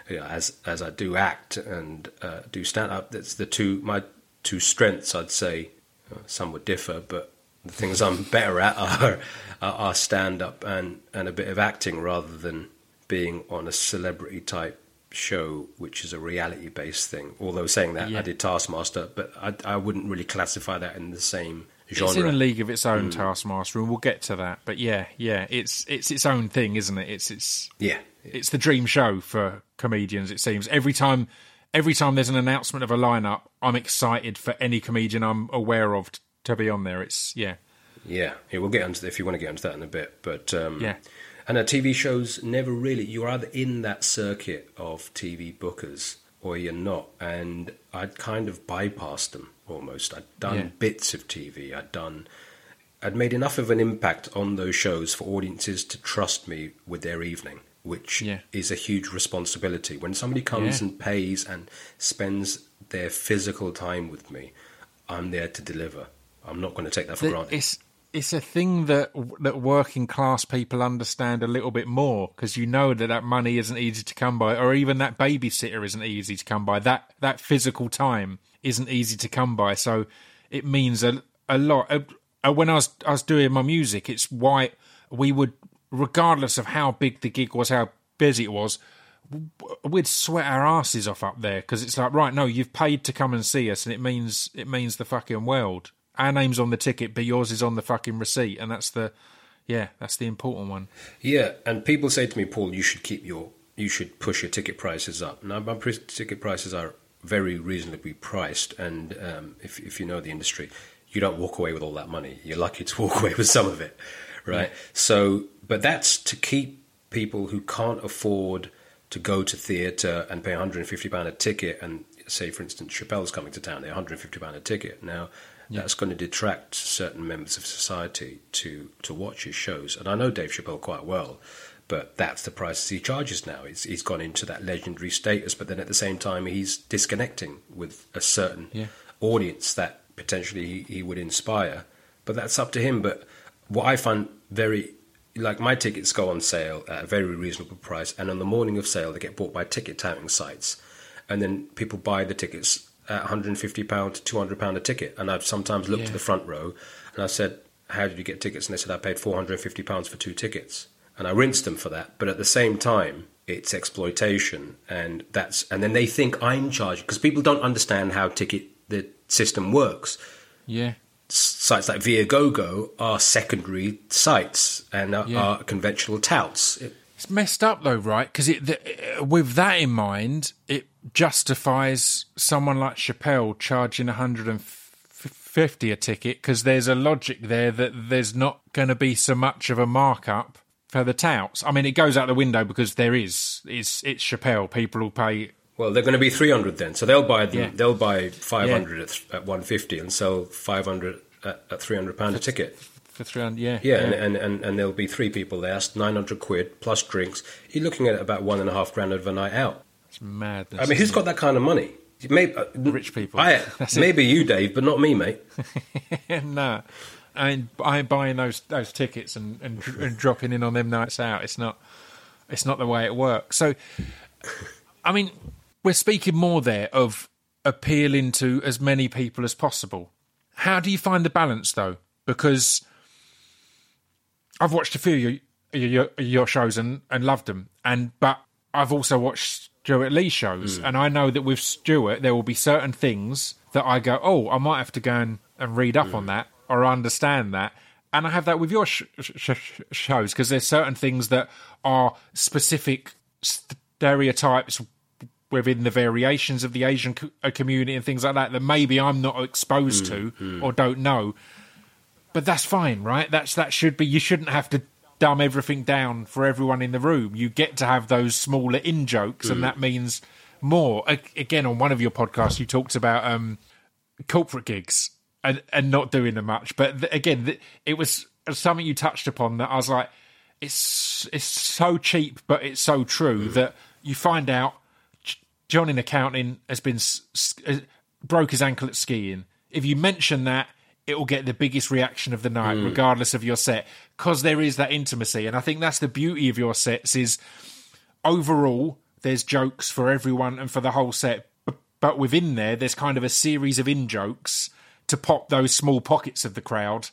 you know, as as I do act and uh, do stand up, that's the two my two strengths. I'd say uh, some would differ, but the things I'm better at are are, stand up and and a bit of acting rather than being on a celebrity type show, which is a reality based thing. Although saying that, Yeah. I did Taskmaster, but I, I wouldn't really classify that in the same genre. It's in a league of its own, Taskmaster, and we'll get to that. But yeah, yeah, it's it's its own thing, isn't it? It's it's yeah, it's the dream show for comedians. It seems every time every time there's an announcement of a lineup, I'm excited for any comedian I'm aware of t- to be on there. It's yeah, yeah. We'll get onto if you want to get onto that in a bit, but um, Yeah. And uh, TV shows never really. You're either in that circuit of TV bookers or you're not. And I'd kind of bypassed them almost. I'd done Yeah. bits of TV. I'd done. I'd made enough of an impact on those shows for audiences to trust me with their evening, which Yeah. is a huge responsibility. When somebody comes Yeah. and pays and spends their physical time with me, I'm there to deliver. I'm not going to take that for The- granted. it's it's a thing that that working class people understand a little bit more because you know that that money isn't easy to come by, or even that babysitter isn't easy to come by. That that physical time isn't easy to come by, so it means a a lot. Uh, uh, when I was I was doing my music, it's why we would, regardless of how big the gig was, how busy it was, we'd sweat our asses off up there because it's like right no you've paid to come and see us and it means it means the fucking world our name's on the ticket but yours is on the fucking receipt and that's the yeah that's the important one Yeah, and people say to me, Paul, you should keep your, you should push your ticket prices up. Now, my ticket prices are very reasonably priced, and um, if if you know the industry, you don't walk away with all that money. You're lucky to walk away with some of it, right? So, but that's to keep people who can't afford to go to theatre and pay 150 pound a ticket, and say, for instance, Chappelle's coming to town, they're 150 pound a ticket now. That's going to detract certain members of society to, to watch his shows. And I know Dave Chappelle quite well, but that's the prices he charges now. He's, he's gone into that legendary status, but then at the same time, he's disconnecting with a certain Yeah. audience that potentially he, he would inspire. But that's up to him. But what I find very like my tickets go on sale at a very reasonable price, and on the morning of sale, they get bought by ticket touting sites, and then people buy the tickets at 150 pound to 200 pound a ticket. And I've sometimes looked Yeah. to the front row, and I said, "How did you get tickets?" And they said, "I paid 450 pounds for two tickets," and I rinsed them for that. But at the same time, it's exploitation, and that's and then they think I'm charging because people don't understand how ticket the system works yeah sites like Viagogo are secondary sites and are, Yeah. are conventional touts. It- it's messed up though right because it the, uh, with that in mind it justifies someone like chappelle charging 150 a ticket because there's a logic there that there's not going to be so much of a markup for the touts i mean it goes out the window because there is it's it's chappelle people will pay well, they're going to be 300 then, so they'll buy them, Yeah. they'll buy 500 at, at 150 and sell 500 at, at 300 pound a ticket. for 300 yeah Yeah, And, and, and, and there'll be three people there, that's 900 quid plus drinks. You're looking at about one and a half grand of a night out. it's madness I mean, who's isn't got that kind of money? Maybe, uh, Rich people. I, That's it. maybe you, Dave, but not me, mate. it? no I ain't, I ain't buying those those tickets and, and and dropping in on them nights out it's not it's not the way it works. So I mean, we're speaking more there of appealing to as many people as possible. How do you find the balance, though? Because I've watched a few of your, your, your shows and, and loved them, and but I've also watched Stewart Lee shows, mm. and I know that with Stewart there will be certain things that I go, oh, I might have to go and, and read up on mm. that or understand that. And I have that with your sh- sh- sh- shows because there's certain things that are specific stereotypes within the variations of the Asian uh, community and things like that that maybe I'm not exposed to or don't know. But that's fine, right? That's that should be. You shouldn't have to dumb everything down for everyone in the room. You get to have those smaller in jokes, and that means more. A- Again, on one of your podcasts, you talked about um, corporate gigs and and not doing them much. But again, it was something you touched upon that I was like, it's it's so cheap, but it's so true mm. that you find out John in accounting has been broke his ankle at skiing. If you mention that, it will get the biggest reaction of the night, mm. regardless of your set, because there is that intimacy. And I think that's the beauty of your sets is overall there's jokes for everyone and for the whole set, b- but within there there's kind of a series of in jokes to pop those small pockets of the crowd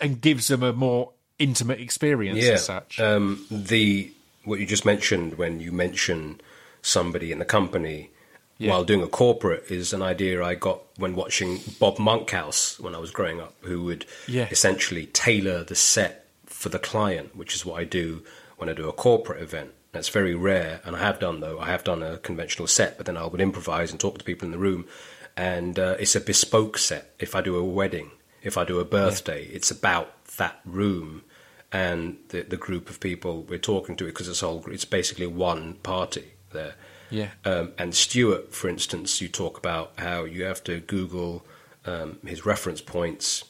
and gives them a more intimate experience yeah. as such. Um, the what you just mentioned when you mention somebody in the company, Yeah. while doing a corporate is an idea I got when watching Bob Monkhouse when I was growing up, who would Yeah. essentially tailor the set for the client, which is what I do when I do a corporate event. That's very rare, and I have done though. I have done a conventional set, but then I would improvise and talk to people in the room, and uh, it's a bespoke set. If I do a wedding, if I do a birthday, it's about that room and the the group of people we're talking to because it's all it's basically one party there. Yeah. Um, and Stewart, for instance, you talk about how you have to Google um, his reference points.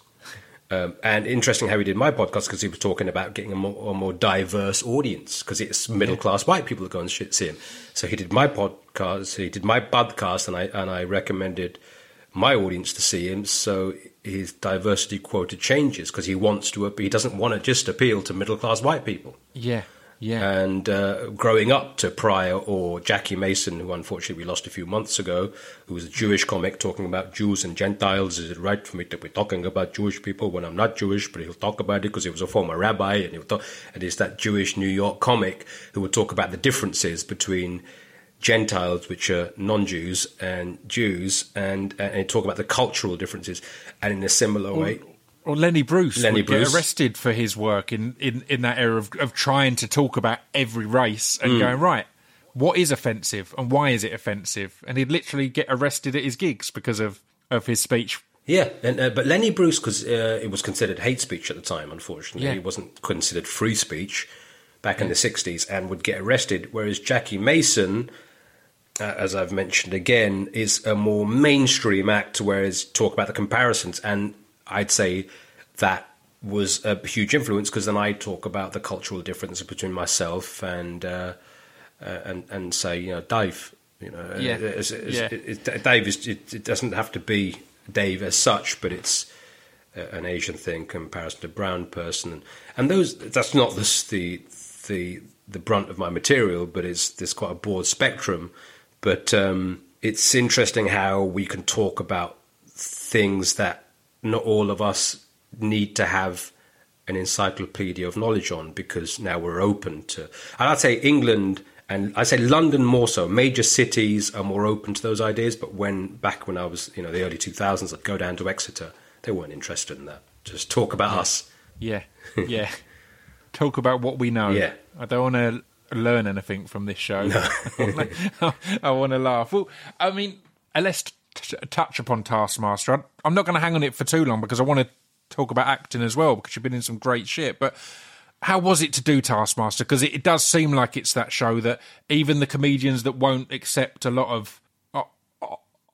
Um, and interesting how he did my podcast because he was talking about getting a more, a more diverse audience because it's middle class white people that go and see him. So he did my podcast, he did my podcast, and I and I recommended my audience to see him. So his diversity quota changes because he wants to, he doesn't want to just appeal to middle class white people Yeah. Yeah. and uh, growing up to Pryor or Jackie Mason, who unfortunately we lost a few months ago, who was a Jewish comic talking about Jews and Gentiles. Is it right for me to be talking about Jewish people when I'm not Jewish? But he'll talk about it because he was a former rabbi, and he'll talk. And it's that Jewish New York comic who would talk about the differences between Gentiles, which are non-Jews, and Jews, and and he'll talk about the cultural differences. And in a similar way, or Lenny Bruce Lenny would Bruce. get arrested for his work in, in, in that era of, of trying to talk about every race and going right. What is offensive and why is it offensive? And he'd literally get arrested at his gigs because of, of his speech. Yeah, and, uh, but Lenny Bruce, because uh, it was considered hate speech at the time, unfortunately, Yeah. it wasn't considered free speech back in the '60s, and would get arrested. Whereas Jackie Mason, uh, as I've mentioned again, is a more mainstream act, whereas talk about the comparisons, and I'd say that was a huge influence because then I talk about the cultural differences between myself and uh, uh, and and say you know Dave, you know, Yeah. it's- it's- Yeah. it- it- Dave is it, it doesn't have to be Dave as such, but it's an Asian thing in comparison to brown person, and, and those that's not the the the the brunt of my material, but it's there's quite a broad spectrum. But um, it's interesting how we can talk about things that not all of us need to have an encyclopedia of knowledge on because now we're open to. And I'd say England and I say London more so. Major cities are more open to those ideas. But when back when I was, you know, the early two thousands, I'd go down to Exeter. They weren't interested in that. Just talk about us. Yeah. Yeah. Talk about what we know. Yeah. I don't want to learn anything from this show. No. I want to laugh. Well, I mean, let's t- touch upon Taskmaster. I'm not going to hang on it for too long because I want to talk about acting as well because you've been in some great shit. But how was it to do Taskmaster? Because it, it does seem like it's that show that even the comedians that won't accept a lot of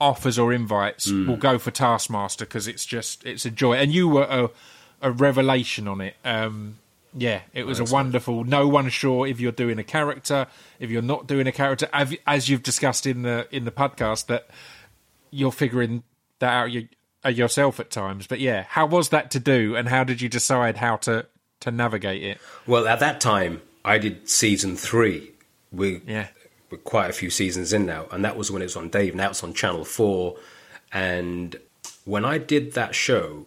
offers or invites will go for Taskmaster because it's just it's a joy. And you were a, a revelation on it. Um, yeah, it was a wonderful. No one's sure if you're doing a character, if you're not doing a character, as you've discussed in the in the podcast that you're figuring that out you, uh, yourself at times. But yeah, how was that to do, and how did you decide how to to navigate it? Well, at that time, I did season three. We Yeah. we're quite a few seasons in now, and that was when it was on Dave. Now it's on Channel Four, and when I did that show,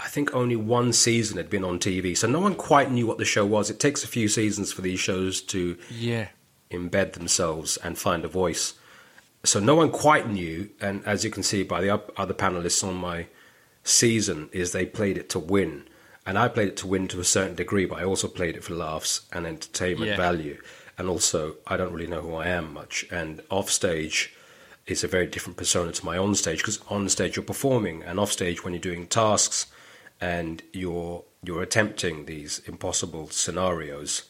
I think only one season had been on TV, so no one quite knew what the show was. It takes a few seasons for these shows to Yeah, embed themselves and find a voice. So no one quite knew, and as you can see by the other panelists on my season, is they played it to win, and I played it to win to a certain degree, but I also played it for laughs and entertainment Yeah. value, and also I don't really know who I am much, and off stage is a very different persona to my on stage because on stage you're performing, and off stage when you're doing tasks and you're you're attempting these impossible scenarios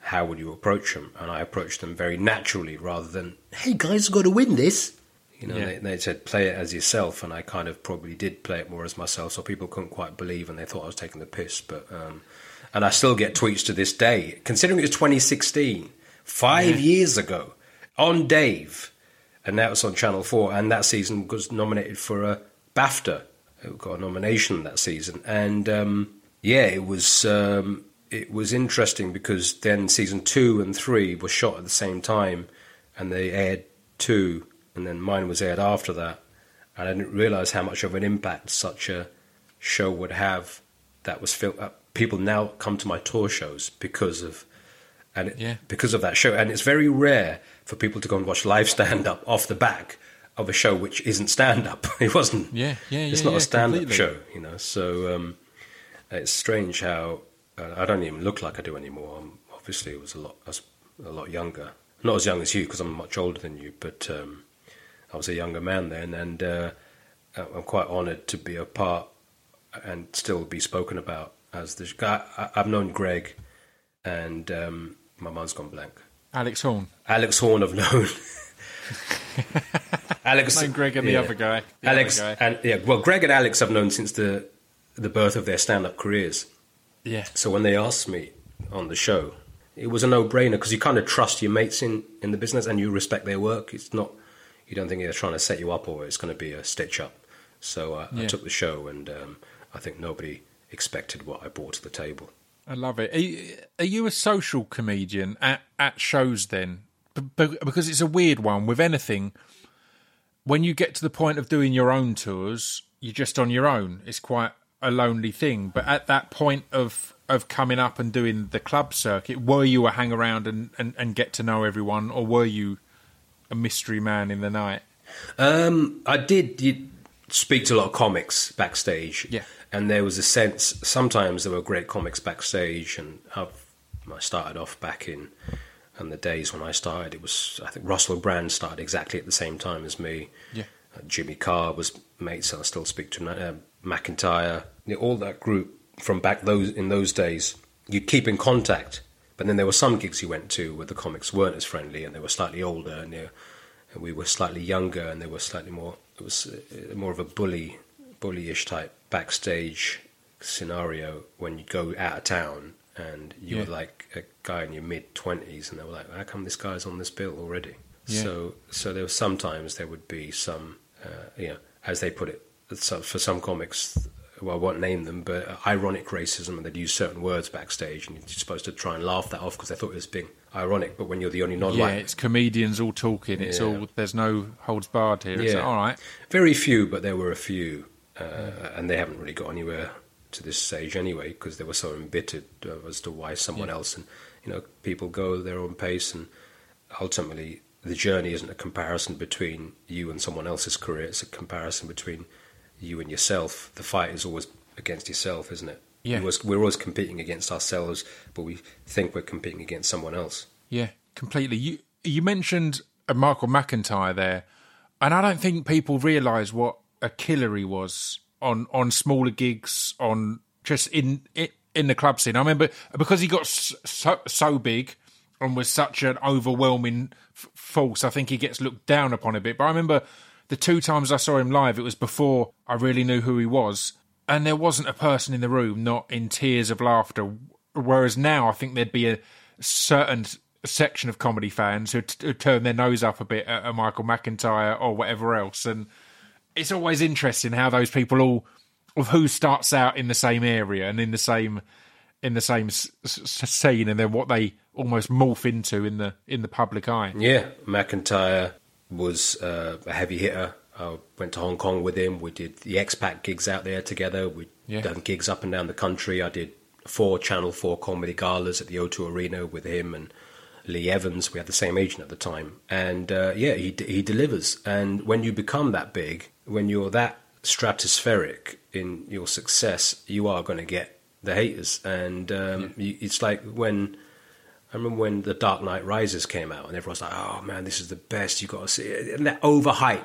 how would you approach them? And I approached them very naturally rather than, hey guys, got to win this. You know, Yeah. they, they said play it as yourself, and I kind of probably did play it more as myself, so people couldn't quite believe, and they thought I was taking the piss. But um, and I still get tweets to this day, considering it was 2016, five years ago, on Dave, and now it's on Channel Four, and that season was nominated for a BAFTA. It got a nomination that season, and um, yeah, it was um, it was interesting because then season two and three were shot at the same time, and they aired two, and then mine was aired after that, and I didn't realize how much of an impact such a show would have. That was fil- uh, people now come to my tour shows because of and it, Yeah. because of that show, and it's very rare for people to go and watch live stand up off the back of a show which isn't stand up. It wasn't. Yeah, yeah, yeah It's not yeah, a stand up show, you know. So um, it's strange how I don't even look like I do anymore. I'm, obviously, it was a lot. I was a lot younger. Not as young as you because I'm much older than you, but um, I was a younger man then, and uh, I'm quite honoured to be a part and still be spoken about as this guy. I, I've known Greg, and um, my mind's gone blank. Alex Horne. Alex Horne I've known. Alex Known Greg and the yeah. other guy. The Alex other guy. and yeah, well, Greg and Alex I've known since the the birth of their stand-up careers. Yeah. So when they asked me on the show, it was a no-brainer because you kind of trust your mates in in the business and you respect their work. It's not you don't think they're trying to set you up or it's going to be a stitch up. So uh, I Yeah. took the show and um, I think nobody expected what I brought to the table. I love it. Are you, are you a social comedian at, at shows then? Because it's a weird one with anything. When you get to the point of doing your own tours, you're just on your own. It's quite a lonely thing. But at that point of of coming up and doing the club circuit, were you a hang around and, and, and get to know everyone, or were you a mystery man in the night? Um, I did you speak to a lot of comics backstage. Yeah. And there was a sense, sometimes there were great comics backstage, and I've, I started off back in, in the days when I started, it was, I think Russell Brand started exactly at the same time as me. Yeah. Uh, Jimmy Carr was mates, and I still speak to him. Uh, McIntyre, you know, all that group from back those in those days, you'd keep in contact. But then there were some gigs you went to where the comics weren't as friendly, and they were slightly older, and, they, and we were slightly younger, and they were slightly more. It was uh, more of a bully, bullyish type backstage scenario when you go out of town and you Yeah. were like a guy in your mid twenties, and they were like, "How come this guy's on this bill already?" Yeah. So, so there was sometimes there would be some, uh, you know, as they put it, for some comics, well, I won't name them, but ironic racism, and they'd use certain words backstage, and you're supposed to try and laugh that off because they thought it was being ironic. But when you're the only non-white, yeah, it's comedians all talking. It's Yeah. all there's no holds barred here. Yeah. like, all right. Very few, but there were a few, uh, and they haven't really got anywhere to this stage anyway because they were so embittered as to why someone Yeah. else and you know people go their own pace and ultimately the journey isn't a comparison between you and someone else's career; it's a comparison between you and yourself. The fight is always against yourself, isn't it? Yeah. We're always, we're always competing against ourselves, but we think we're competing against someone else. Yeah, completely. You you mentioned uh, Michael McIntyre there, and I don't think people realise what a killer he was on on smaller gigs, on just in in, in the club scene. I remember because he got so so big and was such an overwhelming f- force. I think he gets looked down upon a bit. But I remember the two times I saw him live, it was before I really knew who he was, and there wasn't a person in the room not in tears of laughter. Whereas now, I think there'd be a certain section of comedy fans who, t- who turn their nose up a bit at, at Michael McIntyre or whatever else, and it's always interesting how those people all of who starts out in the same area and in the same in the same s- s- scene, and then what they almost morph into in the in the public eye. Yeah, McIntyre was uh, a heavy hitter. I went to Hong Kong with him. We did the expat gigs out there together. We'd Yeah. done gigs up and down the country. I did four Channel 4 comedy galas at the O2 Arena with him and Lee Evans. We had the same agent at the time. And uh, yeah, he, he delivers. And when you become that big, when you're that stratospheric in your success, you are going to get the haters. And um, you, it's like when. I remember when The Dark Knight Rises came out, and everyone's like, "Oh man, this is the best! You've got to see it." And that overhype.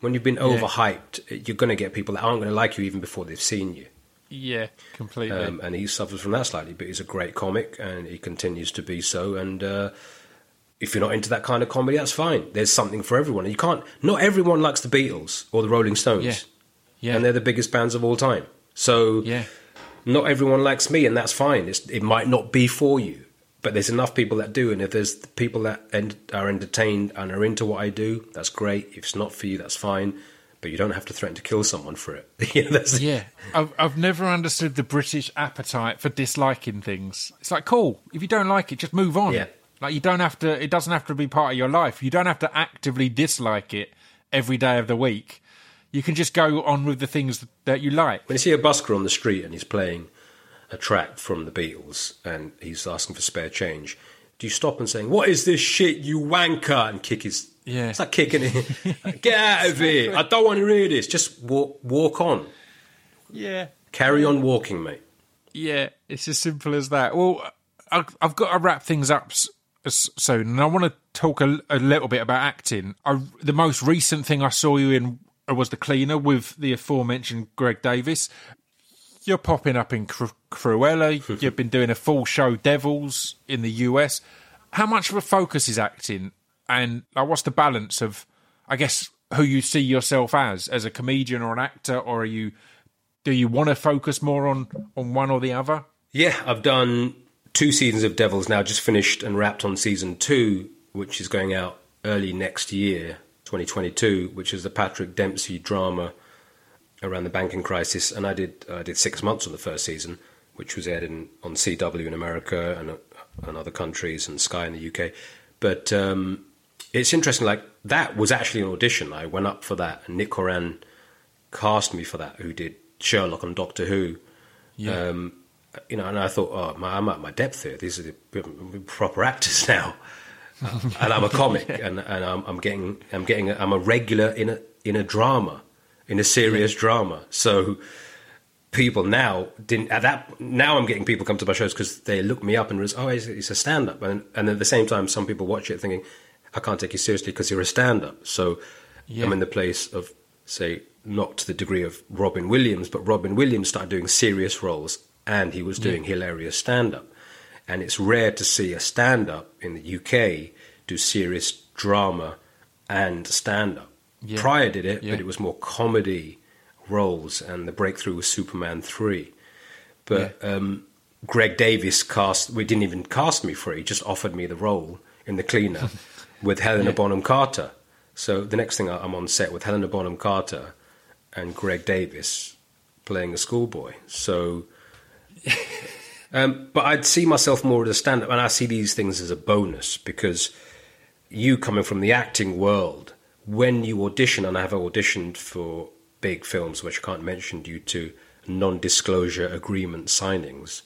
When you've been overhyped, you're going to get people that aren't going to like you even before they've seen you. Yeah, completely. Um, and he suffers from that slightly, but he's a great comic, and he continues to be so. And uh, if you're not into that kind of comedy, that's fine. There's something for everyone. You can't. Not everyone likes the Beatles or the Rolling Stones, Yeah. yeah, and they're the biggest bands of all time. So yeah, not everyone likes me, and that's fine. It's, it might not be for you, but there's enough people that do. And if there's people that en- are entertained and are into what I do, that's great. If it's not for you, that's fine. But you don't have to threaten to kill someone for it. yeah, that's, yeah. I've I've never understood the British appetite for disliking things. It's like cool. If you don't like it, just move on. Yeah. Like you don't have to. It doesn't have to be part of your life. You don't have to actively dislike it every day of the week. You can just go on with the things that you like. When you see a busker on the street and he's playing a track from the Beatles and he's asking for spare change, do you stop and saying, "What is this shit, you wanker?" and kick his Yeah. It's like kicking it. Get out of here. I don't want to hear this. Just walk, walk on. Yeah. Carry on walking, mate. Yeah, it's as simple as that. Well, I've got to wrap things up soon, and I want to talk a, a little bit about acting. I, the most recent thing I saw you in was The Cleaner with the aforementioned Greg Davies. You're popping up in Cru- Cruella. You've been doing a full show Devils in the US. How much of a focus is acting, and like, what's the balance of, I guess, who you see yourself as, as a comedian or an actor, or are you? Do you want to focus more on on one or the other? Yeah, I've done two seasons of Devils now, just finished and wrapped on season two, which is going out early next year, 2022, which is the Patrick Dempsey drama around the banking crisis. And I did I did six months on the first season, which was aired in, on CW in America and, and other countries and Sky in the UK. But um, it's interesting, like, that was actually an audition. I went up for that, and Nick Horan cast me for that, who did Sherlock and Doctor Who. Yeah. Um, you know, and I thought, oh, my, I'm at my depth here. These are the proper actors now, and I'm a comic, and, and I'm, I'm getting, I'm getting, a, I'm a regular in a in a drama, in a serious drama. So people now didn't at that. Now I'm getting people come to my shows because they look me up and realize, oh, it's, it's a stand up, and and at the same time, some people watch it thinking, I can't take you seriously because you're a stand up. So Yeah. I'm in the place of say not to the degree of Robin Williams, but Robin Williams started doing serious roles and he was doing hilarious stand up. And it's rare to see a stand up in the UK do serious drama and stand up. Yeah. Pryor did it, Yeah. but it was more comedy roles, and the breakthrough was Superman 3. But um, Greg Davies cast, we didn't even cast me for it, he just offered me the role in The Cleaner with Helena Bonham Carter. So the next thing I- I'm on set with Helena Bonham Carter and Greg Davies playing a schoolboy. So, um, but I'd see myself more as a stand-up, and I see these things as a bonus because you coming from the acting world, when you audition, and I have auditioned for big films which I can't mention due to non-disclosure agreement signings,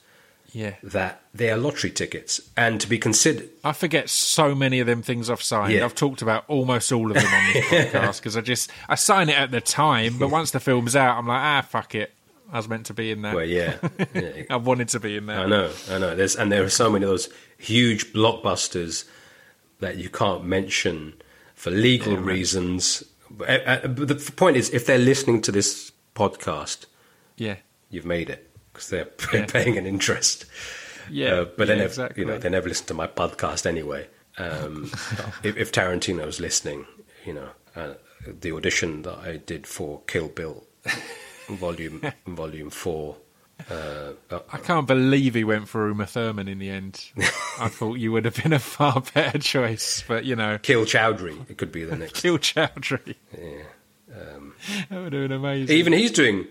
Yeah. that they are lottery tickets, and to be considered. I forget so many of them things I've signed. Yeah. I've talked about almost all of them on this podcast because I just I sign it at the time, but once the film's out, I'm like, ah, fuck it. I was meant to be in there. Well, yeah, yeah. I wanted to be in there. I know, I know. There's and there are so many of those huge blockbusters that you can't mention for legal reasons. But, uh, uh, but the point is, if they're listening to this podcast, Yeah, you've made it because they're Yeah. paying an interest. yeah. Uh, but yeah, then, if, exactly. you know, they never listen to my podcast anyway. Um, if, if was listening, you know, uh, the audition that I did for Kill Bill, volume volume four. Uh, I can't believe he went for Uma Thurman in the end. I thought you would have been a far better choice, but you know, Kill Chowdhry, it could be the next. Kill Chowdhry. Yeah. That would have been amazing. Even he's doing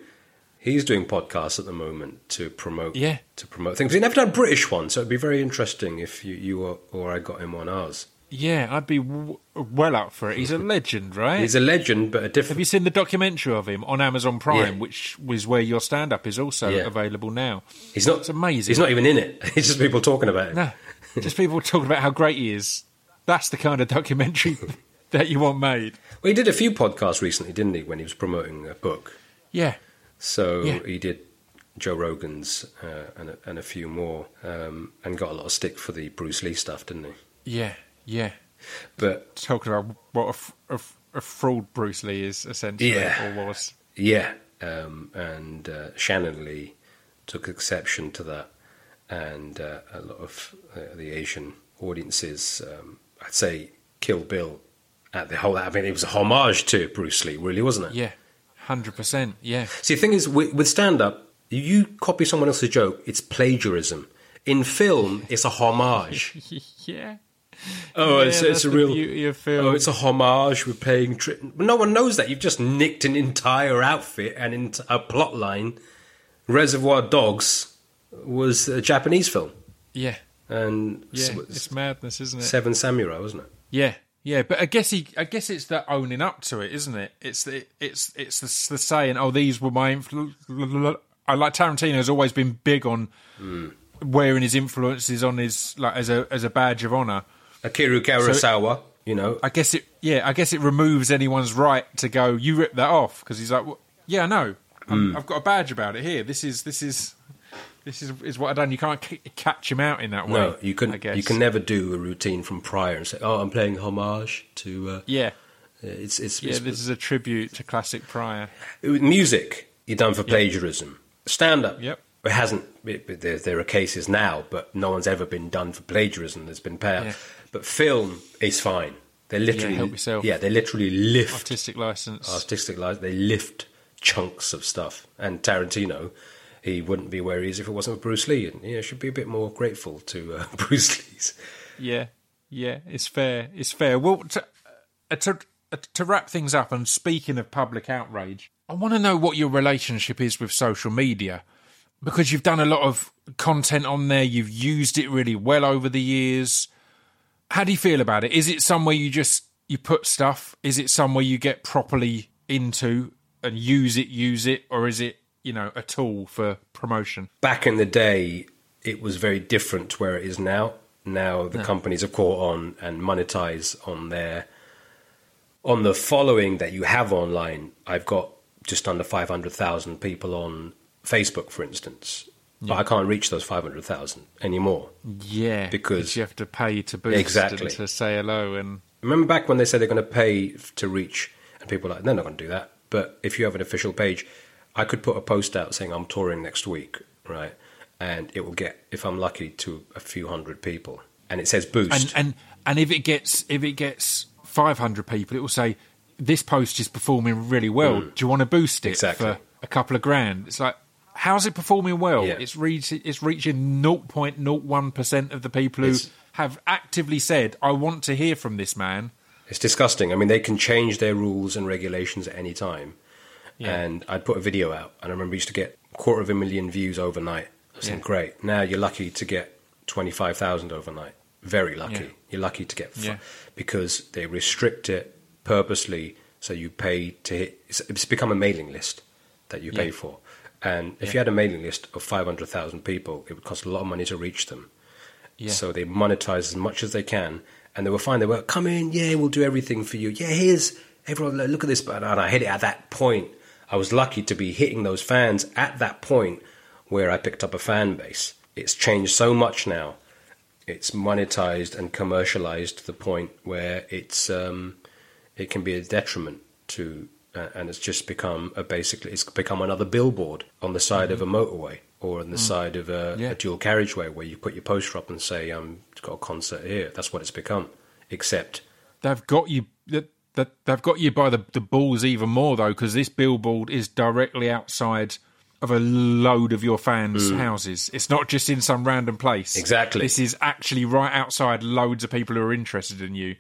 he's doing podcasts at the moment to promote Yeah. to promote things. He's never done a British one, so it'd be very interesting if you, you or, or I got him on ours. Yeah, I'd be w- well up for it. He's a legend, right? He's a legend, but a different. Have you seen the documentary of him on Amazon Prime, Yeah. which was where your stand up is also Yeah. available now? He's not. It's amazing. He's not even in it. It's just people talking about it. No, just people talking about how great he is. That's the kind of documentary that you want made. Well, he did a few podcasts recently, didn't he? When he was promoting a book, Yeah, so Yeah. he did Joe Rogan's uh, and a, and a few more, um, and got a lot of stick for the Bruce Lee stuff, didn't he? yeah, yeah. But Talking about what a, a a fraud Bruce Lee is essentially, Yeah. or was. Yeah, um, and uh, Shannon Lee took exception to that, and uh, a lot of uh, the Asian audiences, um, I'd say, Kill Bill at the whole. I mean, it was a homage to Bruce Lee, really, wasn't it? Yeah, hundred percent. Yeah, See, the thing is, with, with stand up, you copy someone else's joke, it's plagiarism. In film, it's a homage. yeah. Oh, Yeah, it's, it's a real. Oh, it's a homage. We're paying. Tri- no one knows that. You've just nicked an entire outfit and ent- a plot line. Reservoir Dogs was a Japanese film, Yeah, and yeah. s- It's madness, isn't it? Seven Samurai, wasn't it? Yeah, yeah, but I guess he, I guess it's the owning up to it, isn't it? It's the, it's, it's the, the saying, "Oh, these were my." Influ-. I like Tarantino's always been big on hmm. wearing his influences on his like as a as a badge of honor. Akira Kurosawa. you know, I guess it, yeah, I guess it removes anyone's right to go. You rip that off because he's like, well, yeah, I know. I'm, I've got a badge about it here. This is this is this is is what I've done. You can't c- catch him out in that way. No, you can you can never do a routine from Pryor and say, "Oh, I'm playing homage to." Uh, Yeah, it's it's, yeah. it's This is a tribute to classic Pryor. music. You're done for plagiarism. Stand up. Yep. It hasn't. It- there, there are cases now, but no one's ever been done for plagiarism. There's been pair. Yeah. But film is fine. They literally help yourself. Yeah, they literally lift Artistic license. artistic license. They lift chunks of stuff. And Tarantino, he wouldn't be where he is if it wasn't for Bruce Lee. And yeah, should be a bit more grateful to uh, Bruce Lee's. Yeah, yeah, it's fair. It's fair. Well, to, uh, to uh, to wrap things up, and speaking of public outrage, I want to know what your relationship is with social media because you've done a lot of content on there. You've used it really well over the years. How do you feel about it? Is it somewhere you just you put stuff? Is it somewhere you get properly into and use it, use it, or is it you know a tool for promotion? back in the day, it was very different to where it is now. Now the companies have caught on and monetize on their on the following that you have online. I've got just under five hundred thousand people on Facebook, for instance, but I can't reach those five hundred thousand anymore. Yeah, Because- you have to pay to boost Exactly. to say hello and Remember back when they said they're going to pay to reach, and people were like, they're not going to do that. But if you have an official page, I could put a post out saying I'm touring next week, right? And it will get, if I'm lucky, to a few hundred people. And it says boost. and and and if it gets if it gets 500 people, it will say this post is performing really well. Do you want to boost it Mm. Exactly. for a couple of grand? It's like how's it performing well? Yeah. It's reach, it's reaching 0.01 percent of the people who It's- have actively said, "I want to hear from this man." It's disgusting. I mean, they can change their rules and regulations at any time. Yeah. And I'd put a video out, and I remember I used to get a quarter of a million views overnight. I was saying, great. Now you're lucky to get 25,000 overnight. Very lucky. Yeah. You're lucky to get, f- Yeah. because they restrict it purposely so you pay to hit, it's, it's become a mailing list that you pay Yeah. for. And if Yeah. you had a mailing list of 500,000 people, it would cost a lot of money to reach them. Yeah. So they monetize as much as they can, and they were fine. They were come in, yeah, we'll do everything for you. Yeah, here's everyone. look- at this, and I hit it at that point. I was lucky to be hitting those fans at that point where I picked up a fan base. It's changed so much now. It's monetized and commercialized to the point where it's um, it can be a detriment to, uh, and it's just become a basically it's become another billboard on the side of a motorway or on the side of a, Yeah. a dual carriageway where you put your poster up and say, "I'm got a concert here." That's what it's become. Except They've got you. That that they've got you by the the balls even more though, because this billboard is directly outside of a load of your fans' houses. It's not just in some random place. Mm. Exactly. This is actually right outside loads of people who are interested in you.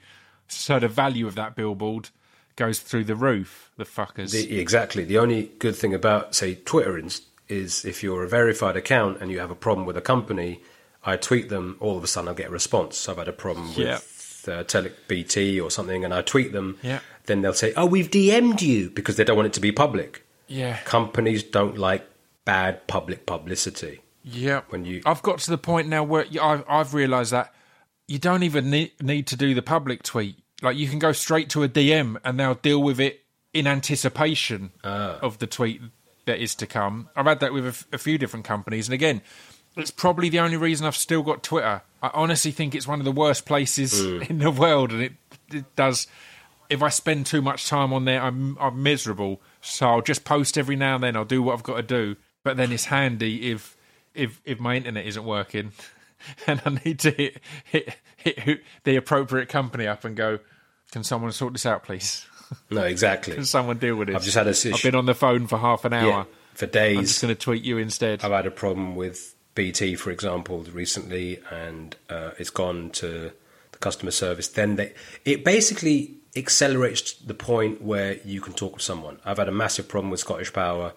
So the value of that billboard goes through the roof. The fuckers. the, exactly the only good thing about say Twitter is, is if you're a verified account and you have a problem with a company, I tweet them. All of a sudden, I'll get a response. I've had a problem Yeah. with uh, Tele BT or something, and I tweet them. Yeah. Then they'll say, "Oh, we've DM'd you," because they don't want it to be public. yeah. Companies don't like bad public publicity. Yeah. When you- I've got to the point now where I've, I've realised that you don't even need, need to do the public tweet. Like you can go straight to a DM and they'll deal with it in anticipation Ah. of the tweet that is to come. I've had that with a, f- a few different companies, and again, it's probably the only reason I've still got Twitter. I honestly think it's one of the worst places Hmm. in the world, and it, it does. If I spend too much time on there, I'm I'm miserable. So I'll just post every now and then. I'll do what I've got to do. But then it's handy if if if my internet isn't working, and I need to hit hit hit who, the appropriate company up and go. Can someone sort this out, please? No, exactly. Can someone deal with this? I've just had a I've been on the phone for half an hour. Yeah, for days. I'm just going to tweet you instead. I've had a problem with BT, for example, recently, and uh, it's gone to the customer service. Then they, it basically accelerates the point where you can talk to someone. I've had a massive problem with Scottish Power,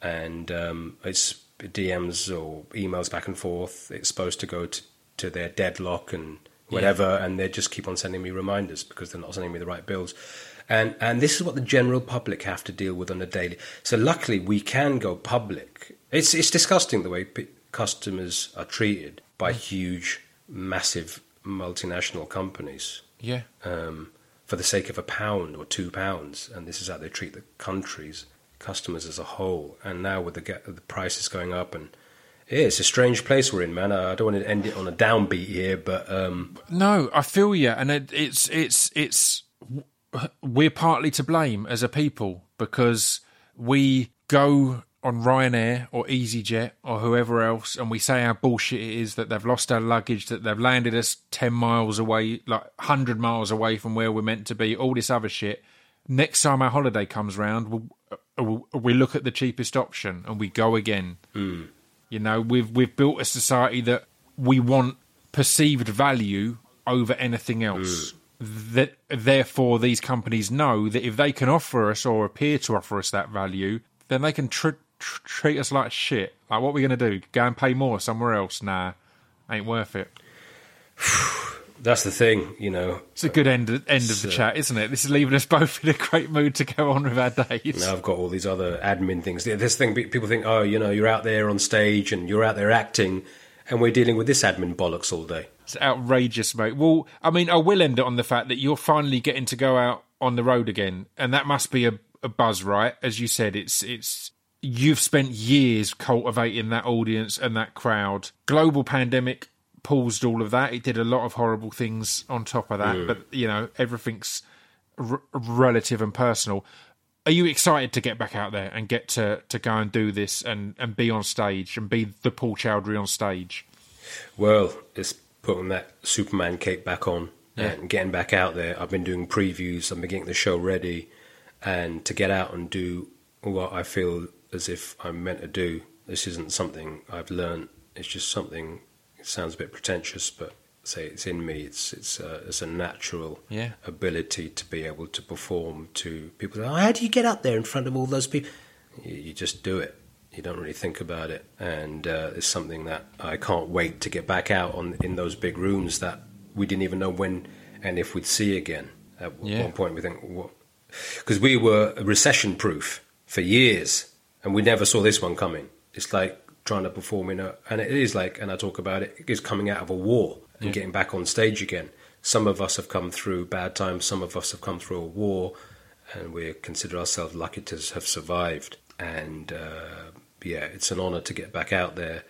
and um, it's DMs or emails back and forth. It's supposed to go to, to their deadlock and whatever, and they just keep on sending me reminders because they're not sending me the right bills. And and this is what the general public have to deal with on a daily. So luckily, we can go public. It's it's disgusting the way p- customers are treated by huge, massive multinational companies. yeah. Um, for the sake of a pound or two pounds, and this is how they treat the countries, customers as a whole. And now with the get, the prices going up, and yeah, it's a strange place we're in, man. I don't want to end it on a downbeat here, but um, No, I feel you, and it, it's it's it's we're partly to blame as a people because we go on Ryanair or EasyJet or whoever else, and we say how bullshit it is that they've lost our luggage, that they've landed us ten miles away, like hundred miles away from where we're meant to be, all this other shit. Next time our holiday comes round, we'll, we'll, Uh, we look at the cheapest option and we go again. Hmm. You know, we've we've built a society that we want perceived value over anything else. Hmm. That therefore these companies know that if they can offer us or appear to offer us that value, then they can tr- tr- treat us like shit. Like, what are we going to do? Go and pay more somewhere else? Nah, ain't worth it. that's the thing, you know. It's a good end end of the chat, isn't it? This is leaving us both in a great mood to go on with our days. Now I've got all these other admin things. This thing, people think, oh, you know, you're out there on stage and you're out there acting, and we're dealing with this admin bollocks all day. It's outrageous, mate. Well, I mean, I will end it on the fact that you're finally getting to go out on the road again, and that must be a, a buzz, right? As you said, it's it's you've spent years cultivating that audience and that crowd. Global pandemic paused all of that. It did a lot of horrible things on top of that, but you know, everything's r- relative and personal. Are you excited to get back out there and get to, to go and do this and, and be on stage and be the Paul Chowdhry on stage? Well, it's putting that Superman cape back on and getting back out there. I've been doing previews. I've been getting the show ready, and to get out and do what I feel as if I'm meant to do. This isn't something I've learned. It's just something. It sounds a bit pretentious, but say it's in me. It's it's a, it's a natural Yeah. ability to be able to perform to people. Say, oh, how do you get up there in front of all those people? You, you just do it. You don't really think about it, and uh, it's something that I can't wait to get back out on in those big rooms that we didn't even know when and if we'd see again. At Yeah. one point, we think what because we were recession proof for years, and we never saw this one coming. It's like trying to perform in a, and it is like, and I talk about it, it's coming out of a war and getting back on stage again. Some of us have come through bad times, some of us have come through a war, and we consider ourselves lucky to have survived. And uh, yeah, it's an honor to get back out there,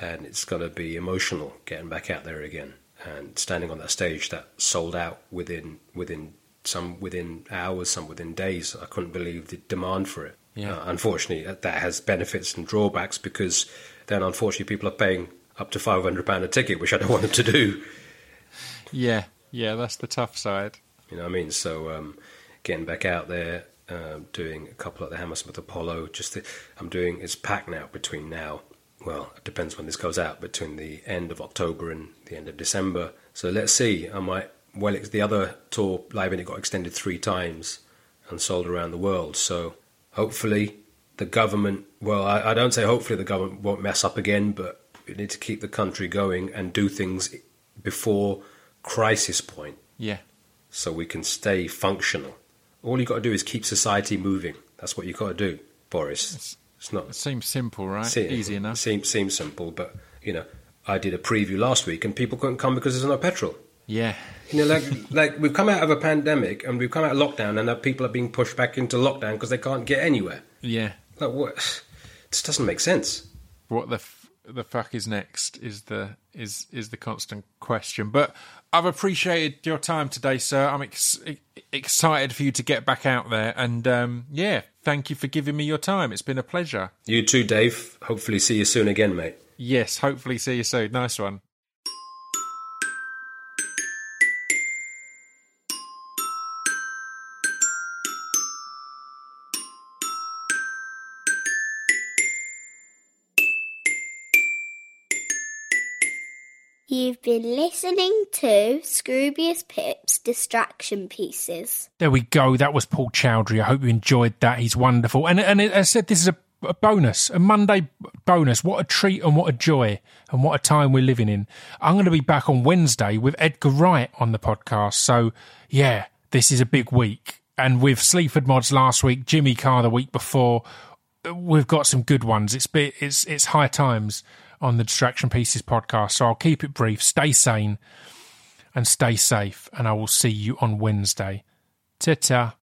and it's got to be emotional getting back out there again and standing on that stage that sold out within within some within hours, some within days. I couldn't believe the demand for it. Yeah. Uh, unfortunately, that, that has benefits and drawbacks because then, unfortunately, people are paying up to five hundred pound a ticket, which I don't want them to do. Yeah, yeah, that's the tough side. You know what I mean? So um, getting back out there, um, doing a couple at the Hammersmith Apollo. Just the, I'm doing. It's packed now between now. Well, it depends when this goes out. Between the end of October and the end of December. So let's see. I might. Well, it's the other tour live and it got extended three times and sold around the world. So hopefully the government. Well, I, I don't say hopefully the government won't mess up again, but we need to keep the country going and do things before crisis point Yeah, so we can stay functional. All you got to do is keep society moving. That's what you got to do, Boris. It's not it seems simple, right? Easy enough. Seems seems simple, but you know, I did a preview last week and people couldn't come because there's no petrol. Yeah, You know, like like we've come out of a pandemic and we've come out of lockdown, and now people are being pushed back into lockdown because they can't get anywhere. yeah. Like what? This doesn't make sense. What the f- the fuck is next is the is is the constant question. But I've appreciated your time today, sir. I'm ex- excited for you to get back out there, and um, yeah, thank you for giving me your time. It's been a pleasure. You too, Dave. Hopefully, see you soon again, mate. Yes, hopefully see you soon. Nice one. You've been listening to Scroobius Pip's Distraction Pieces. There we go. That was Paul Chowdhry. I hope you enjoyed that. He's wonderful. And and I said, this is a, a bonus, a Monday bonus. What a treat and what a joy and what a time we're living in. I'm going to be back on Wednesday with Edgar Wright on the podcast. So yeah, this is a big week. And with Sleaford Mods last week, Jimmy Carr the week before, we've got some good ones. It's it's it's high times on the Distraction Pieces podcast. So I'll keep it brief. Stay sane and stay safe. And I will see you on Wednesday. Ta ta.